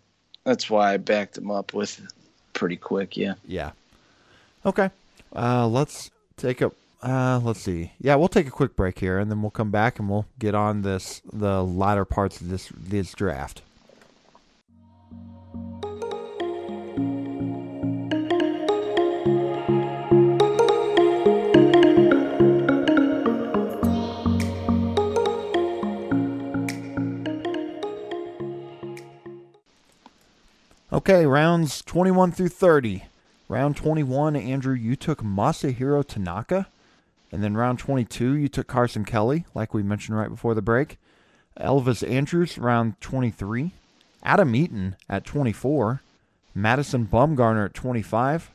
That's why I backed him up with pretty quick. Yeah. Yeah. Okay. Uh, let's take a. Uh, let's see. Yeah, we'll take a quick break here, and then we'll come back and we'll get on this the latter parts of this this draft. Okay, rounds 21 through 30. Round 21, Andrew, you took Masahiro Tanaka. And then round 22, you took Carson Kelly, like we mentioned right before the break. Elvis Andrus, round 23. Adam Eaton at 24. Madison Bumgarner at 25.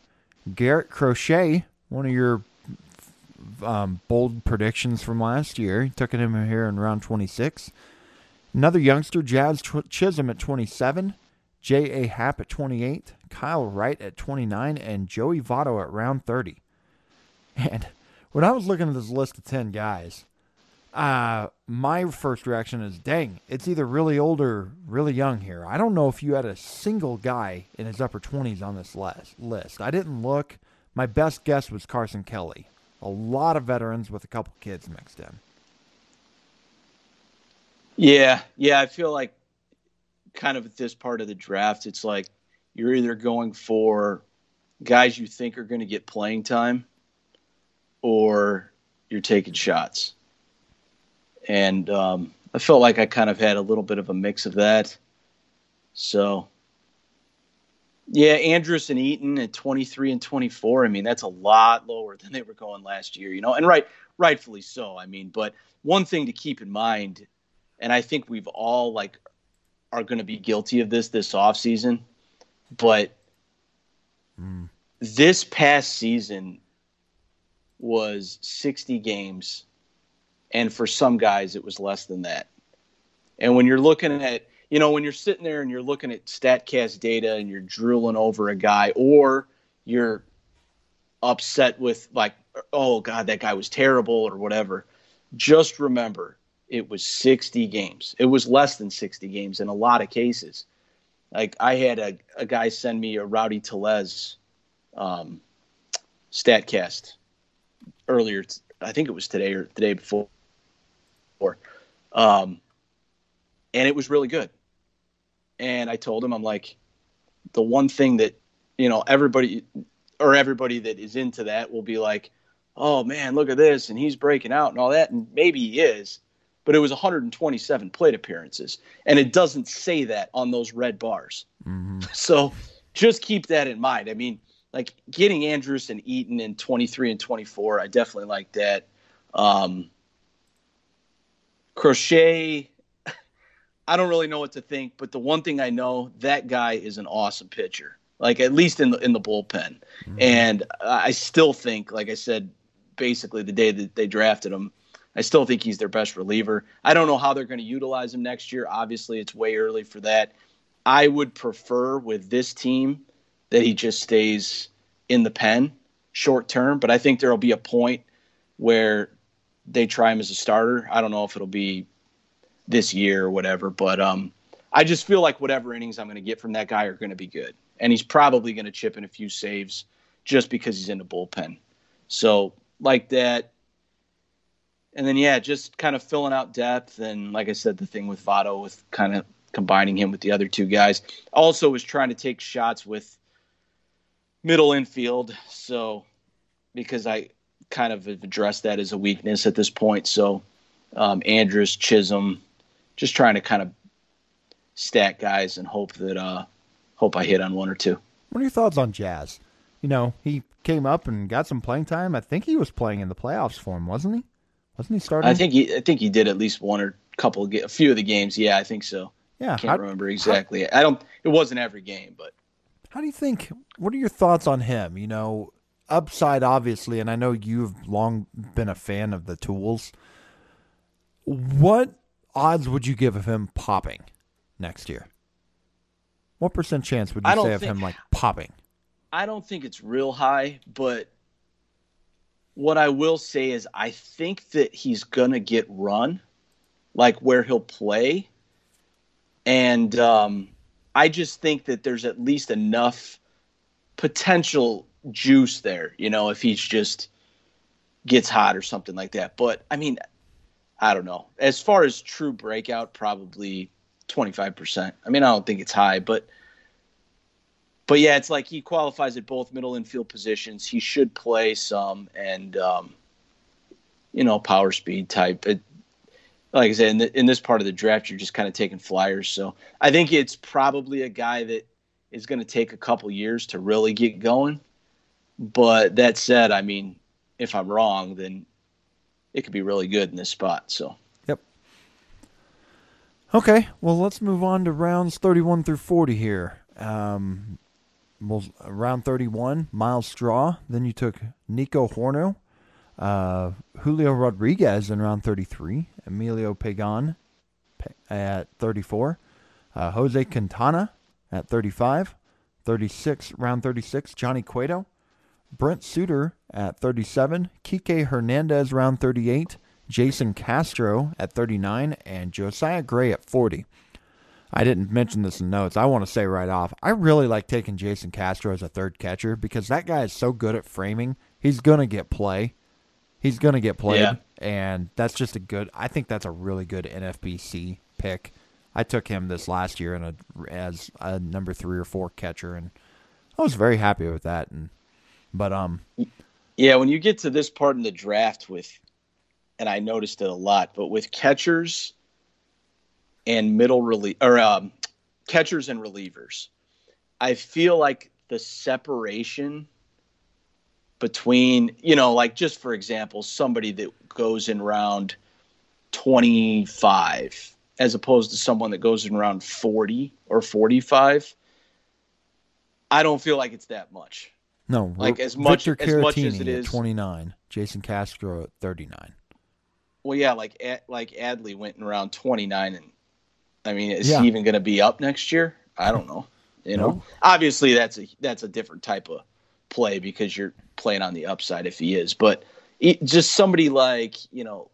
Garrett Crochet, one of your um, bold predictions from last year. Took him here in round 26. Another youngster, Jazz Chisholm at 27. J.A. Happ at 28, Kyle Wright at 29, and Joey Votto at round 30. And when I was looking at this list of 10 guys, uh, my first reaction is, dang, it's either really old or really young here. I don't know if you had a single guy in his upper 20s on this list. I didn't look. My best guess was Carson Kelly. A lot of veterans with a couple kids mixed in. Yeah, yeah, I feel like kind of at this part of the draft, it's like you're either going for guys you think are going to get playing time or you're taking shots. And um, I felt like I kind of had a little bit of a mix of that. So, yeah, Andrus and Eaton at 23 and 24. I mean, that's a lot lower than they were going last year, you know, and right, rightfully so. I mean, but one thing to keep in mind, and I think we've all like are going to be guilty of this this offseason. But mm. this past season was 60 games. And for some guys, it was less than that. And when you're looking at, you know, when you're sitting there and you're looking at StatCast data and you're drooling over a guy, or you're upset with, like, oh, God, that guy was terrible or whatever, just remember it was 60 games. It was less than 60 games in a lot of cases. Like I had a, a guy send me a Rowdy Tellez um, Statcast earlier. I think it was today or the day before. Um, and it was really good. And I told him, I'm like, the one thing that you know everybody or everybody that is into that will be like, oh man, look at this, and he's breaking out and all that, and maybe he is, but it was 127 plate appearances, and it doesn't say that on those red bars. Mm-hmm. (laughs) So just keep that in mind. I mean, like getting Andrus and Eaton in 23 and 24, I definitely like that. Um, Crochet, (laughs) I don't really know what to think, but the one thing I know, that guy is an awesome pitcher. Like at least in the in the bullpen, mm-hmm. and I still think, like I said, basically the day that they drafted him, I still think he's their best reliever. I don't know how they're going to utilize him next year. Obviously, it's way early for that. I would prefer with this team that he just stays in the pen short term, but I think there'll be a point where they try him as a starter. I don't know if it'll be this year or whatever, but um, I just feel like whatever innings I'm going to get from that guy are going to be good, and he's probably going to chip in a few saves just because he's in the bullpen. So like that, and then yeah, just kind of filling out depth, and like I said, the thing with Votto with kind of combining him with the other two guys. Also was trying to take shots with middle infield, so because I kind of addressed that as a weakness at this point. So um, Andrus, Chisholm, just trying to kind of stack guys and hope that uh, hope I hit on one or two. What are your thoughts on Jazz? You know, he came up and got some playing time. I think he was playing in the playoffs for him, wasn't he? Wasn't he starting? I think he I think he did at least one or couple of, a few of the games. Yeah, I think so. Yeah, I can't how, remember exactly. How, I don't. It wasn't every game, but. How do you think? What are your thoughts on him? You know, upside obviously, and I know you've long been a fan of the tools. What odds would you give of him popping next year? What percent chance would you say of think, him like popping? I don't think it's real high, but what I will say is I think that he's gonna get run, like where he'll play, and um, I just think that there's at least enough potential juice there, you know, if he's just gets hot or something like that. But I mean, I don't know. As far as true breakout, probably 25%. I mean, I don't think it's high, but but yeah, it's like he qualifies at both middle infield positions. He should play some and um, you know, power speed type. It, like I said, in, the, in this part of the draft, you're just kind of taking flyers. So I think it's probably a guy that is going to take a couple years to really get going. But that said, I mean, if I'm wrong, then it could be really good in this spot. So. Yep. Okay, well, let's move on to rounds 31 through 40 here. Um, round 31, Myles Straw. Then you took Nico Hoerner, uh, Julio Rodriguez in round 33, Emilio Pagan at 34, uh, Jose Quintana at 35, 36, round 36, Johnny Cueto, Brent Suter at 37, Kike Hernandez round 38, Jason Castro at 39, and Josiah Gray at 40. I didn't mention this in notes. I want to say right off, I really like taking Jason Castro as a third catcher because that guy is so good at framing. He's going to get play. He's going to get played. Yeah. And that's just a good, I think that's a really good NFBC pick. I took him this last year in a, as a number three or four catcher, and I was very happy with that. And but um, yeah, when you get to this part in the draft with, and I noticed it a lot, but with catchers and middle relief or um, catchers and relievers, I feel like the separation between you know like just for example somebody that goes in round 25 as opposed to someone that goes in round 40 or 45 i don't feel like it's that much no, like as much Victor as much as it is. Twenty nine. Jason Castro at thirty nine. Well, yeah, like like Adley went in around twenty nine, and I mean, is yeah. he even going to be up next year? I don't know. You know, no. obviously that's a that's a different type of play because you're playing on the upside if he is, but just somebody like you know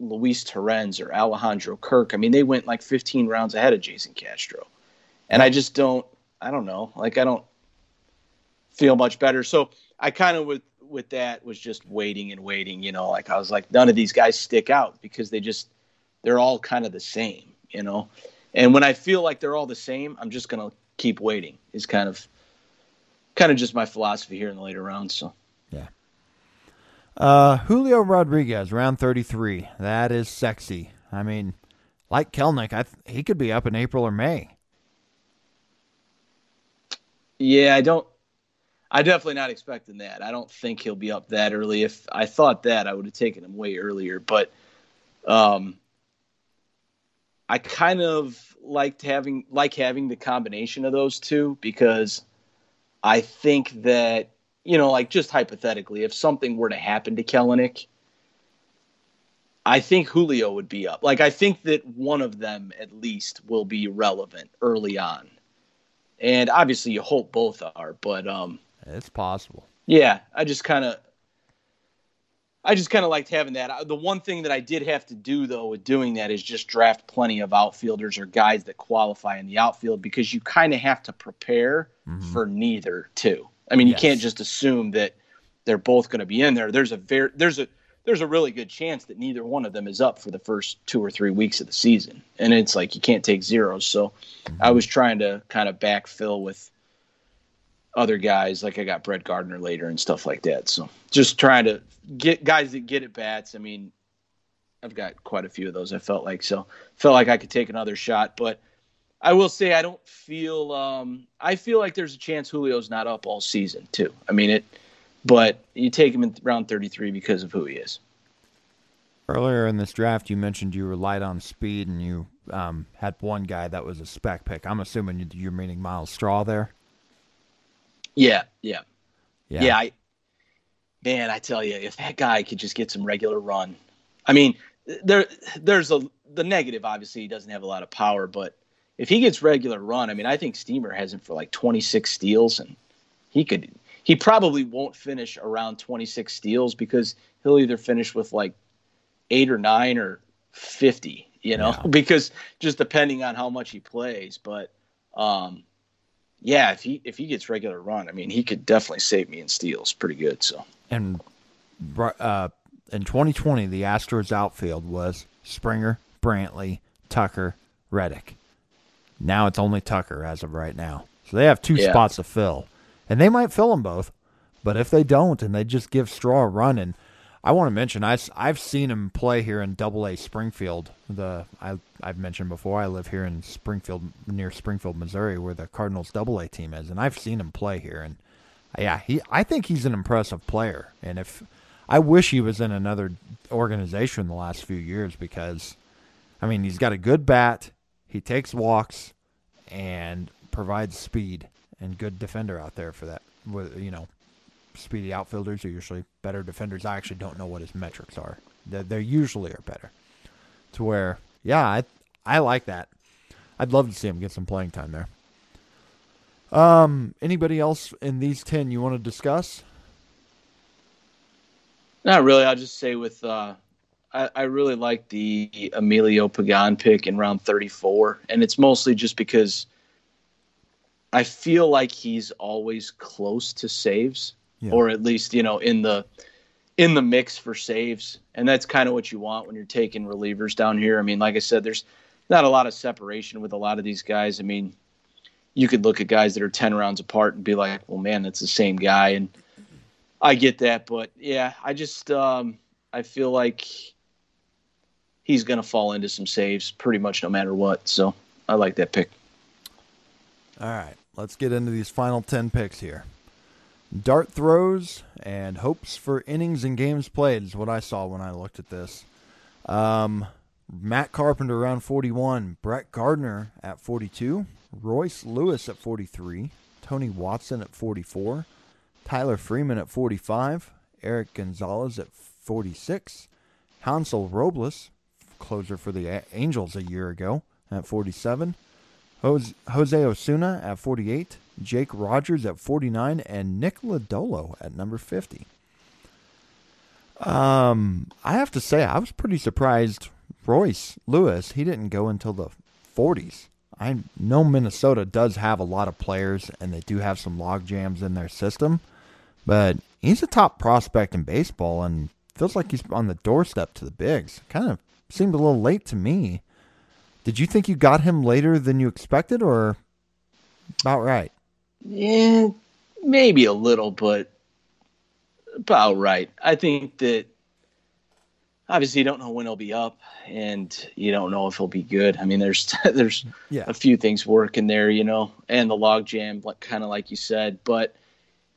Luis Torrens or Alejandro Kirk. I mean, they went like 15 rounds ahead of Jason Castro, and I just don't. I don't know. Like I don't feel much better. So I kind of with with that was just waiting and waiting. You know, like I was like, none of these guys stick out because they just they're all kind of the same. You know, and when I feel like they're all the same, I'm just gonna keep waiting. Is kind of kind of just my philosophy here in the later rounds. So yeah. Uh, Julio Rodriguez, round 33. That is sexy. I mean, like Kelenic, I th- he could be up in April or May. Yeah, I don't. I definitely not expecting that. I don't think he'll be up that early. If I thought that, I would have taken him way earlier. But um, I kind of liked having like having the combination of those two because I think that you know, like just hypothetically, if something were to happen to Kelenic, I think Julio would be up. Like I think that one of them at least will be relevant early on. And obviously you hope both are, but um it's possible. Yeah, I just kind of I just kind of liked having that. The one thing that I did have to do though with doing that is just draft plenty of outfielders or guys that qualify in the outfield because you kind of have to prepare mm-hmm. for neither too. I mean, yes. you can't just assume that they're both going to be in there. There's a very there's a there's a really good chance that neither one of them is up for the first two or three weeks of the season. And it's like you can't take zeros. So mm-hmm. I was trying to kind of backfill with other guys, like I got Brett Gardner later and stuff like that. So just trying to get guys that get at bats. I mean, I've got quite a few of those. I felt like so felt like I could take another shot, but I will say I don't feel. Um, I feel like there's a chance Julio's not up all season too. I mean it but you take him in round 33 because of who he is. Earlier in this draft, you mentioned you relied on speed and you um, had one guy that was a spec pick. I'm assuming you're meaning Myles Straw there. Yeah, yeah, yeah. yeah I, man, I tell you, if that guy could just get some regular run, I mean, there, there's a the negative. Obviously, he doesn't have a lot of power, but if he gets regular run, I mean, I think Steamer has him for like 26 steals, and he could he probably won't finish around 26 steals because he'll either finish with like eight or nine or 50, you know, yeah. (laughs) because just depending on how much he plays. But um, yeah, if he if he gets regular run, I mean, he could definitely save me in steals pretty good. So and uh, in 2020, the Astros outfield was Springer, Brantley, Tucker, Reddick. Now it's only Tucker as of right now, so they have two yeah. spots to fill and they might fill them both. But if they don't, and they just give Straw a run, and I want to mention I, I've seen him play here in Double A Springfield. The I I've mentioned before I live here in Springfield near Springfield, Missouri, where the Cardinals Double A team is, and I've seen him play here, and yeah, he I think he's an impressive player, and if I wish he was in another organization the last few years because, I mean, he's got a good bat, he takes walks, and provides speed and good defender out there for that. With you know, speedy outfielders are usually better defenders. I actually don't know what his metrics are. They they usually are better. To where, yeah, I I like that. I'd love to see him get some playing time there. Um, anybody else in these ten you want to discuss? Not really. I'll just say with uh, I, I really like the Emilio Pagan pick in round 34, and it's mostly just because I feel like he's always close to saves, yeah. or at least you know in the in the mix for saves, and that's kind of what you want when you're taking relievers down here. I mean, like I said, there's not a lot of separation with a lot of these guys. I mean, you could look at guys that are ten rounds apart and be like, well, man, that's the same guy, and I get that, but yeah, I just um, I feel like he's going to fall into some saves pretty much no matter what. So I like that pick. All right, let's get into these final 10 picks here. Dart throws and hopes for innings and games played is what I saw when I looked at this. Um, Matt Carpenter around 41, Brett Gardner at 42, Royce Lewis at 43, Tony Watson at 44, Tyler Freeman at 45, Erik Gonzalez at 46, Hansel Robles, closer for the Angels a year ago, at 47, Jose, Osuna at 48, Jake Rogers at 49, and Nick Lodolo at number 50. Um, I have to say, I was pretty surprised. Royce Lewis, he didn't go until the 40s. I know Minnesota does have a lot of players, and they do have some log jams in their system, but he's a top prospect in baseball, and feels like he's on the doorstep to the bigs. Kind of seemed a little late to me. Did you think you got him later than you expected, or About right. Yeah, maybe a little, but about right. I think that obviously you don't know when he'll be up, and you don't know if he'll be good. I mean, there's (laughs) there's Yeah. a few things working there, you know, and the log jam, like kind of like you said. But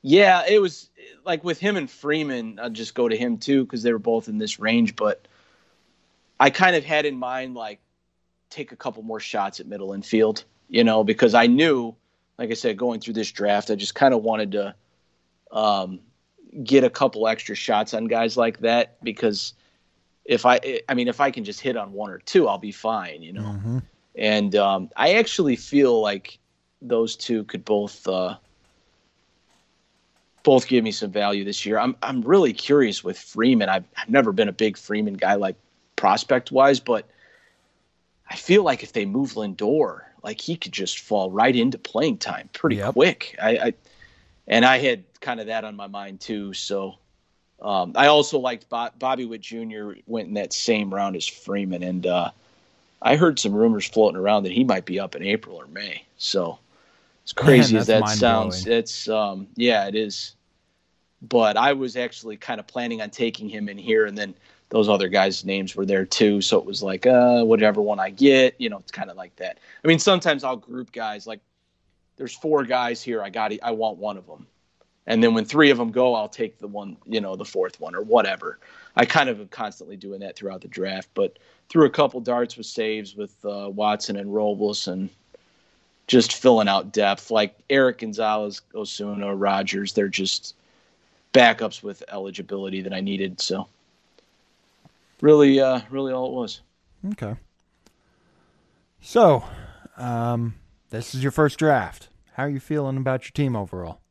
yeah, it was like with him and Freeman. I'll just go to him too because they were both in this range. But I kind of had in mind like take a couple more shots at middle infield, you know, because I knew, like I said, going through this draft, I just kind of wanted to um, get a couple extra shots on guys like that because if I, I mean, if I can just hit on one or two, I'll be fine, you know. Mm-hmm. And um, I actually feel like those two could both uh, both give me some value this year. I'm I'm really curious with Freeman. I've I've never been a big Freeman guy like prospect wise, but I feel like if they move Lindor, like he could just fall right into playing time pretty Yep. quick. I, I and I had kind of that on my mind too. So um, I also liked Bo- Bobby Witt Jr. went in that same round as Freeman, and uh, I heard some rumors floating around that he might be up in April or May. So as crazy as that sounds, it's um, yeah, it is. But I was actually kind of planning on taking him in here, and then those other guys' names were there too. So it was like, uh, whatever one I get, you know, it's kind of like that. I mean, sometimes I'll group guys like, there's four guys here. I got, I want one of them, and then when three of them go, I'll take the one, you know, the fourth one or whatever. I kind of am constantly doing that throughout the draft, but threw a couple darts with saves with uh, Watson and Robles and just filling out depth like Erik Gonzalez, Osuna, Rogers. They're just backups with eligibility that I needed. So really, uh, really all it was. Okay. So, um, this is your first draft. How are you feeling about your team overall?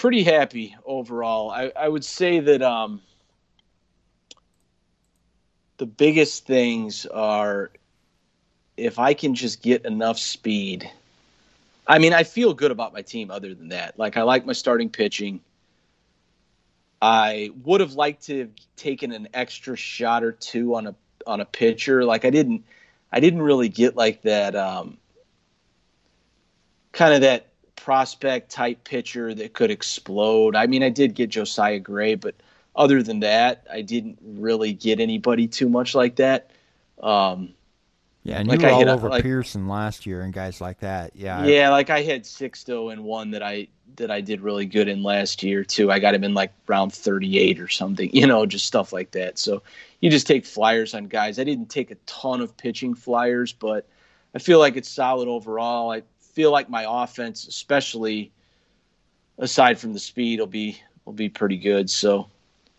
pretty happy overall. I, I would say that um, the biggest things are if I can just get enough speed. I mean, I feel good about my team other than that. Like, I like my starting pitching. I would have liked to have taken an extra shot or two on a on a pitcher. Like I didn't I didn't really get like that um kind of that prospect type pitcher that could explode. I mean, I did get Josiah Gray, but other than that, I didn't really get anybody too much like that. Um, Yeah, and Like you were I hit all a- over like- Pearson last year and guys like that. Yeah. yeah, like I had Sixto in one that I that I did really good in last year too. I got him in like round 38 or something, (laughs) you know, just stuff like that. So you just take flyers on guys. I didn't take a ton of pitching flyers, but I feel like it's solid overall. I feel like my offense, especially aside from the speed, will be will be pretty good. So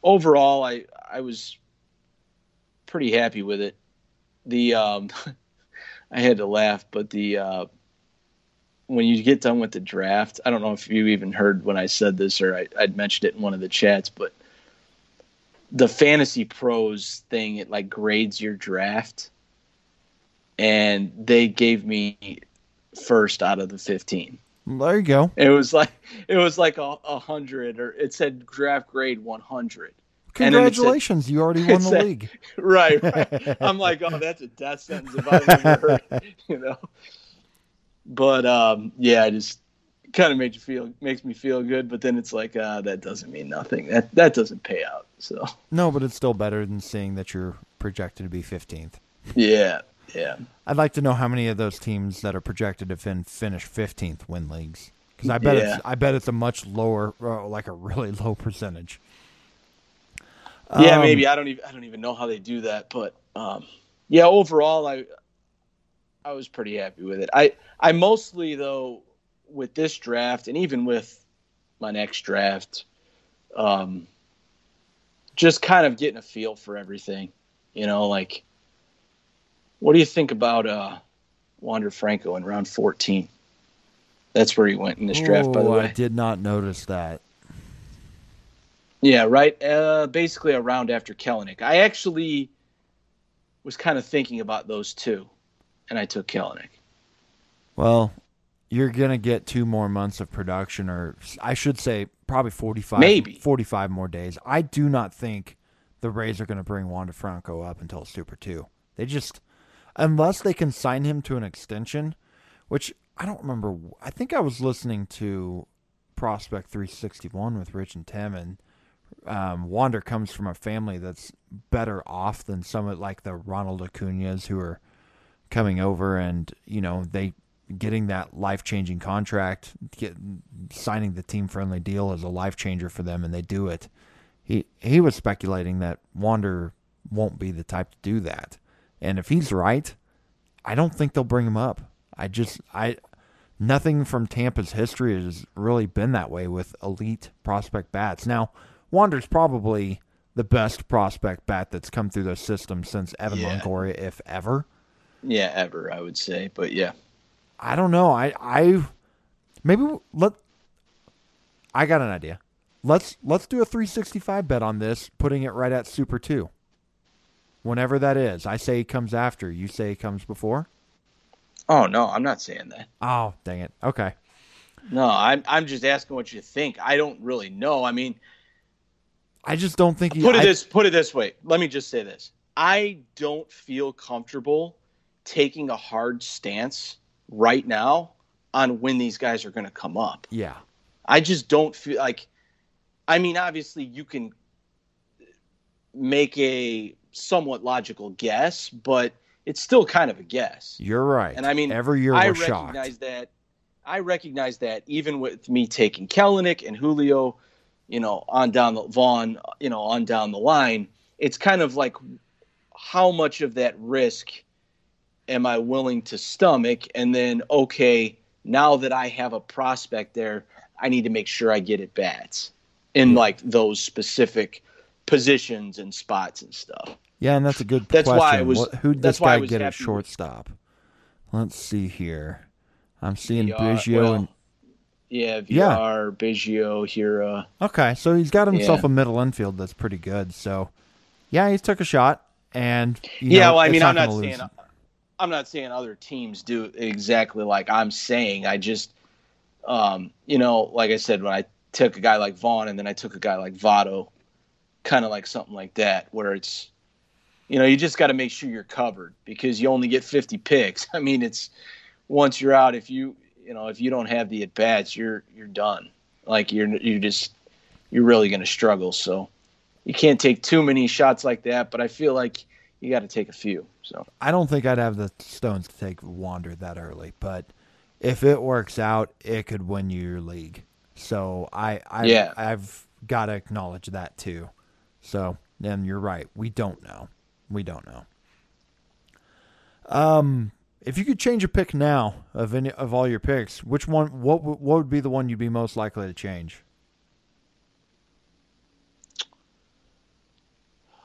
overall, I I was pretty happy with it. The um, (laughs) I had to laugh, but the uh, when you get done with the draft, I don't know if you even heard when I said this or I, I'd mentioned it in one of the chats, but the fantasy pros thing it like grades your draft, and they gave me first out of the fifteen. There you go. It was like it was like a, a hundred, or it said draft grade one hundred. Congratulations, you already won (laughs) the league. (laughs) right, right. (laughs) I'm like, oh, that's a death sentence if I've ever heard, you know. But um, yeah, it just kind of made you feel makes me feel good. But then it's like, uh, that doesn't mean nothing. That that doesn't pay out. So No, but it's still better than seeing that you're projected to be 15th. yeah, yeah. I'd like to know how many of those teams that are projected to fin- finish 15th win leagues. Because I bet Yeah. it's I bet it's a much lower, uh, like a really low percentage. Yeah, Um, maybe I don't even I don't even know how they do that, but um, yeah, overall I I was pretty happy with it. I I mostly though with this draft and even with my next draft, um, just kind of getting a feel for everything. You know, like what do you think about uh, Wander Franco in round fourteen? That's where he went in this draft, by the way. I did not notice that. Yeah, right. Uh, basically, a round after Kelenic. I actually was kind of thinking about those two, and I took Kelenic. Well, you're gonna get two more months of production, or I should say, probably 45, Maybe. 45 more days. I do not think the Rays are gonna bring Wander Franco up until Super Two. They just, unless they can sign him to an extension, which I don't remember. I think I was listening to Prospect 361 with Rich and Tim, and um, Wander comes from a family that's better off than some of like the Ronald Acuna's who are coming over and you know they getting that life changing contract, get, signing the team friendly deal is a life changer for them, and they do it. He he was speculating that Wander won't be the type to do that, and if he's right, I don't think they'll bring him up. I just I nothing from Tampa's history has really been that way with elite prospect bats. Now, Wander's probably the best prospect bat that's come through the system since Evan yeah. Longoria, if ever. Yeah, ever I would say, but yeah. I don't know. I I maybe let I got an idea. Let's let's do a 365 bet on this, putting it right at Super 2. Whenever that is. I say he comes after, you say he comes before? Oh no, I'm not saying that. Oh, dang it. Okay. No, I'm I'm just asking what you think. I don't really know. I mean, I just don't think he, put it I, this put it this way. Let me just say this. I don't feel comfortable taking a hard stance right now on when these guys are going to come up. Yeah. I just don't feel like I mean obviously you can make a somewhat logical guess, but it's still kind of a guess. You're right. And I mean, every year I we're recognize shocked. that. I recognize that even with me taking Kelenic and Julio, you know, on down the Vaughn, you know, on down the line, it's kind of like how much of that risk am I willing to stomach? And then, okay, now that I have a prospect there, I need to make sure I get at bats in like those specific positions and spots and stuff. Yeah, and that's a good that's question. Why I was, what, who'd this guy get at shortstop? Let's see here. I'm seeing VR, Biggio well, and yeah, VR, yeah. Biggio, Hiura. Okay, so he's got himself yeah. a middle infield that's pretty good. So, yeah, he took a shot, and yeah, know, well, I mean, I'm not saying I'm not saying other teams do exactly like I'm saying. I just, um, you know, like I said, when I took a guy like Vaughn and then I took a guy like Votto, kind of like something like that, where it's, you know, you just got to make sure you're covered because you only get 50 picks. (laughs) I mean, it's once you're out, if you, you know, if you don't have the at bats, you're you're done. Like you're you're just you're really going to struggle. So you can't take too many shots like that. But I feel like you got to take a few. So I don't think I'd have the stones to take Wander that early, but if it works out, it could win you your league. So I, I yeah. I've got to acknowledge that too. So then you're right. We don't know. We don't know. Um, if you could change a pick now of any of all your picks, which one? What what would be the one you'd be most likely to change?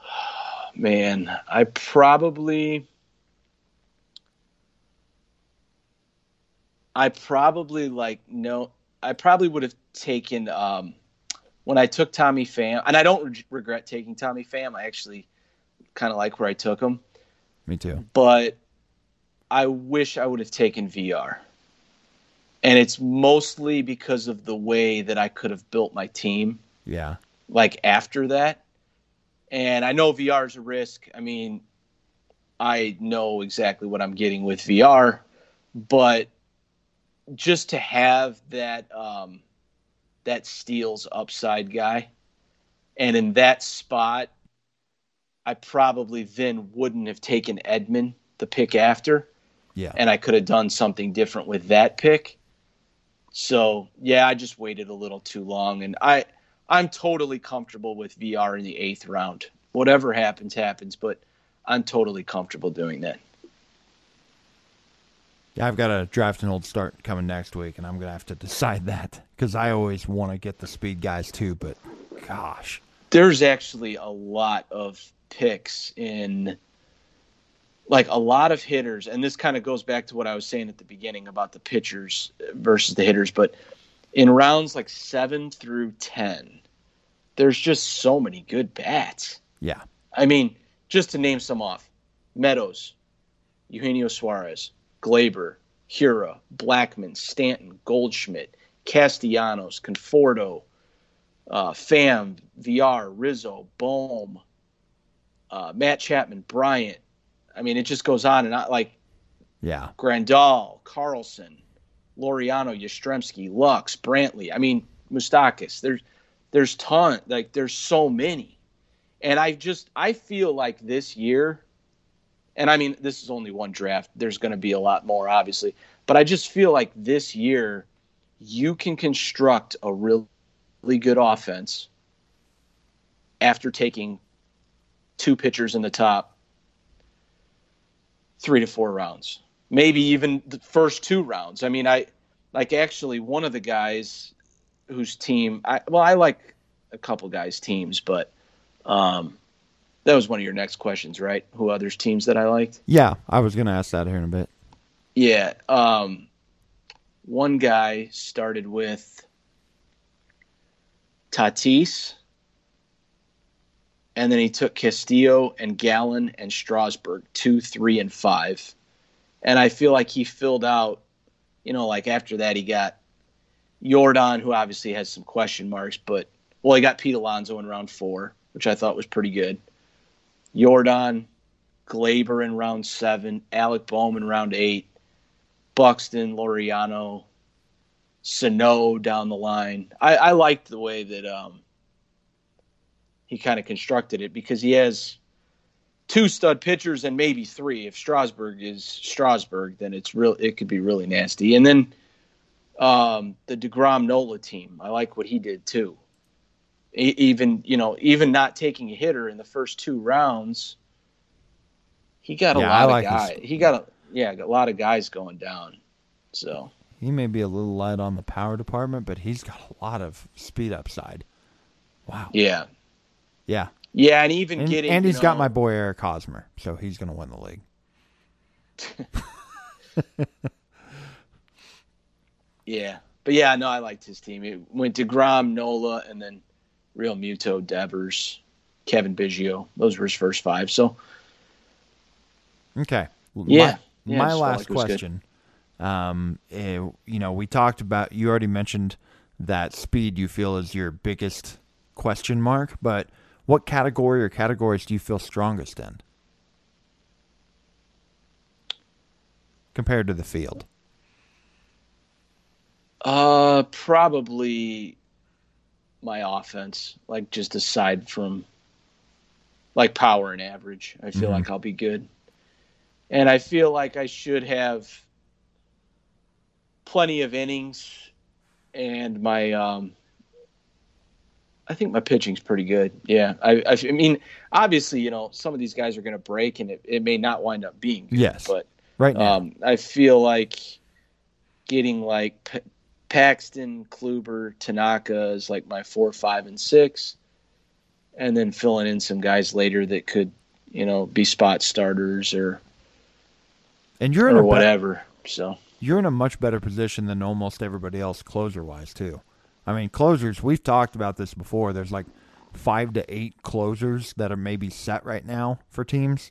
(sighs) man, I probably I probably like no I probably would have taken um when I took Tommy Pham, and I don't re- regret taking Tommy Pham. I actually kind of like where I took him. Me too. But I wish I would have taken VR. And it's mostly because of the way that I could have built my team. Yeah. Like after that. And I know VR is a risk. I mean, I know exactly what I'm getting with VR, but just to have that um, that steals upside guy, and in that spot, I probably then wouldn't have taken Edman the pick after. Yeah. And I could have done something different with that pick. So yeah, I just waited a little too long, and I I'm totally comfortable with VR in the eighth round. Whatever happens, happens, but I'm totally comfortable doing that. Yeah, I've got a draft and hold start coming next week, and I'm gonna have to decide that because I always want to get the speed guys too. But gosh, there's actually a lot of picks in, like a lot of hitters, and this kind of goes back to what I was saying at the beginning about the pitchers versus the hitters. But in rounds like seven through ten, there's just so many good bats. Yeah. I mean, just to name some off Meadows, Eugenio Suarez, Gleyber, Hiura, Blackmon, Stanton, Goldschmidt, Castellanos, Conforto, uh, Pham, VR, Rizzo, Bohm, uh, Matt Chapman, Bryant. I mean, it just goes on and on. Like Yeah. Grandal, Carlson, Loriano, Yastrzemski, Lux, Brantley. I mean, Moustakas. There's there's ton like there's so many. And I just I feel like this year and I mean this is only one draft. There's going to be a lot more obviously, but I just feel like this year you can construct a really, really good offense after taking two pitchers in the top 3 to 4 rounds maybe even the first two rounds. I mean, I like actually one of the guys whose team. I, well, I like a couple guys' teams, but um, that was one of your next questions, right? Who others teams that I liked? Yeah, I was going to ask that here in a bit. Yeah, um, one guy started with Tatis, and then he took Castillo and Gallen and Strasburg, two, three, and five and I feel like he filled out, you know, like after that he got Jordan, who obviously has some question marks, but well, he got Pete Alonso in round four, which I thought was pretty good. Jordan, Gleyber in round seven, Alec Bohm in round eight, Buxton, Loriano, Sano down the line. I, I liked the way that um, he kind of constructed it because he has two stud pitchers and maybe three. If Strasburg is Strasburg, then it's real. It could be really nasty. And then um, the Degrom Nola team, I like what he did too. even you know, even not taking a hitter in the first two rounds, he got a yeah, lot like of guys. His... He got a yeah, got a lot of guys going down. So he may be a little light on the power department, but he's got a lot of speed upside. Wow. Yeah. Yeah. Yeah, and even and, getting and he's know, got my boy Eric Hosmer, so he's going to win the league. (laughs) yeah, but yeah, no, I liked his team. It went deGrom, Nola, and then Realmuto, Devers, Cavan Biggio. Those were his first five. So, okay, yeah. My, yeah, my last like question. Um, it, eh, you know, we talked about. You already mentioned that speed. You feel is your biggest question mark, but what category or categories do you feel strongest in compared to the field? Uh, probably my offense. Like just aside from like power and average, I feel mm-hmm. like I'll be good. And I feel like I should have plenty of innings and my um I think my pitching's pretty good. Yeah, I, I, I mean, obviously, you know, some of these guys are going to break, and it, it may not wind up being good, yes, but right now, um, I feel like getting like P- Paxton, Kluber, Tanaka is like my four, five, and six, and then filling in some guys later that could, you know, be spot starters or and you're in or a whatever. Be- so you're in a much better position than almost everybody else closer wise too. I mean, closers, we've talked about this before. There's like five to eight closers that are maybe set right now for teams.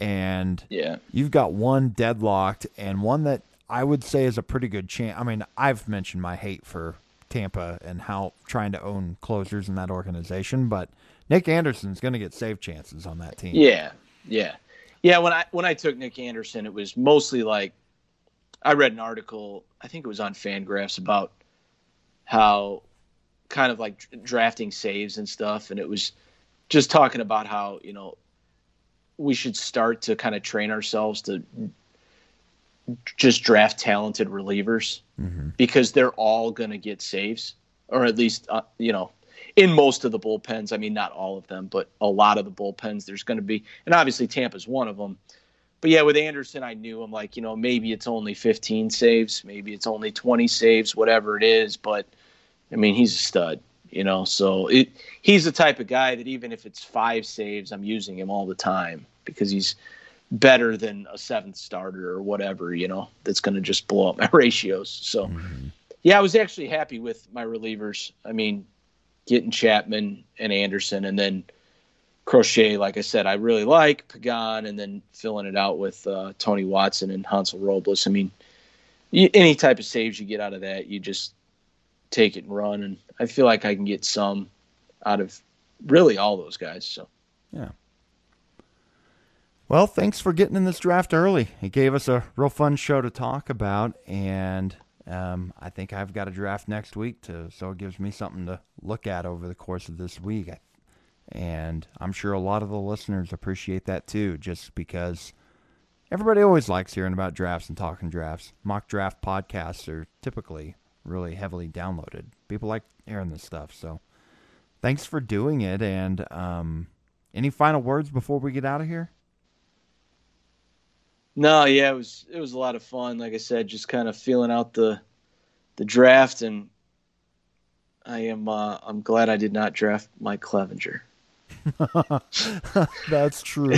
And yeah, you've got one deadlocked and one that I would say is a pretty good chance. I mean, I've mentioned my hate for Tampa and how trying to own closers in that organization, but Nick Anderson's going to get save chances on that team. Yeah, yeah, yeah. When I when I took Nick Anderson, it was mostly like I read an article. I think it was on Fangraphs about how kind of like drafting saves and stuff and it was just talking about how you know we should start to kind of train ourselves to just draft talented relievers mm-hmm. because they're all going to get saves or at least uh, you know in most of the bullpens i mean not all of them but a lot of the bullpens there's going to be and obviously tampa's one of them but yeah with anderson i knew i'm like you know maybe it's only 15 saves maybe it's only 20 saves whatever it is but I mean, he's a stud, you know. So it he's the type of guy that even if it's five saves, I'm using him all the time because he's better than a seventh starter or whatever, you know, that's going to just blow up my (laughs) ratios. So mm-hmm. yeah, I was actually happy with my relievers. I mean, getting Chapman and Anderson and then Crochet, like I said, I really like Pagan and then filling it out with uh, Tony Watson and Hansel Robles. I mean, any type of saves you get out of that, you just take it and run. And I feel like I can get some out of really all those guys. So, yeah. Well, thanks for getting in this draft early. It gave us a real fun show to talk about, and um, I think I've got a draft next week too, so it gives me something to look at over the course of this week. And I'm sure a lot of the listeners appreciate that too, just because everybody always likes hearing about drafts and talking drafts. Mock draft podcasts are typically really heavily downloaded. People like hearing this stuff, so thanks for doing it. And um, any final words before we get out of here? No, yeah, it was it was a lot of fun. Like I said, just kind of feeling out the the draft, and I am uh, I'm glad I did not draft Mike Clevinger. (laughs) That's true.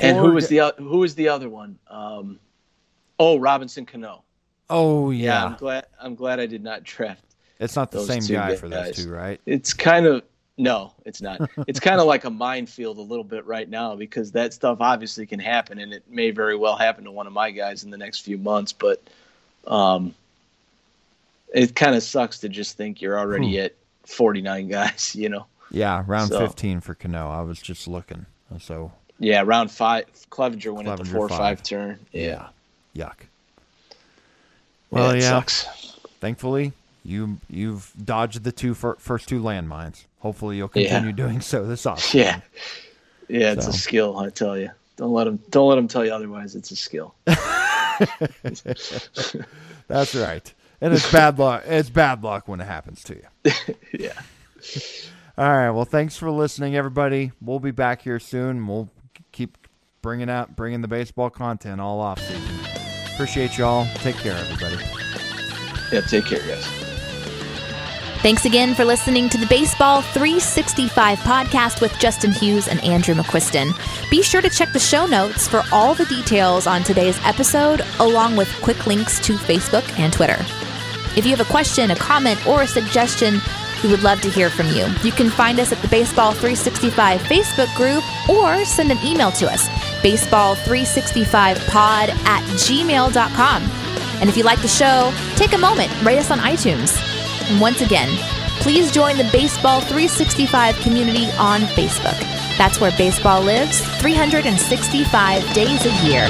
and who was the who was the other one? Um, oh, Robinson Cano. Oh yeah. yeah. I'm glad I'm glad I did not draft. It's not the same guy for those two, right? It's kind of no, it's not. (laughs) It's kind of like a minefield a little bit right now because that stuff obviously can happen, and it may very well happen to one of my guys in the next few months. But um, it kind of sucks to just think you're already hmm. at 49 (laughs) guys, you know? Yeah, round so, 15 for Cano. I was just looking. So yeah, round five. Clevinger went Clevinger at the four five. five turn. Yeah. yeah. Yuck. Well, yeah. yeah. Sucks. Thankfully, you you've dodged the two fir- first two landmines. Hopefully, you'll continue yeah. doing so this (laughs) offseason. Yeah, yeah, it's so. a skill. I tell you. Don't let them. Don't let them tell you otherwise. It's a skill. (laughs) (laughs) That's right, and it's bad luck. It's bad luck when it happens to you. yeah. All right. Well, thanks for listening, everybody. We'll be back here soon. We'll keep bringing out, bringing the baseball content all off season. Appreciate y'all. Take care, everybody. Yeah. Take care, guys. Thanks again for listening to the Baseball 365 podcast with Justin Hughes and Andrew McQuiston. Be sure to check the show notes for all the details on today's episode, along with quick links to Facebook and Twitter. If you have a question, a comment, or a suggestion, we would love to hear from you. You can find us at the Baseball 365 Facebook group or send an email to us, baseball365pod at gmail.com. And if you like the show, take a moment, rate us on iTunes. And once again, please join the Baseball 365 community on Facebook. That's where baseball lives 365 days a year.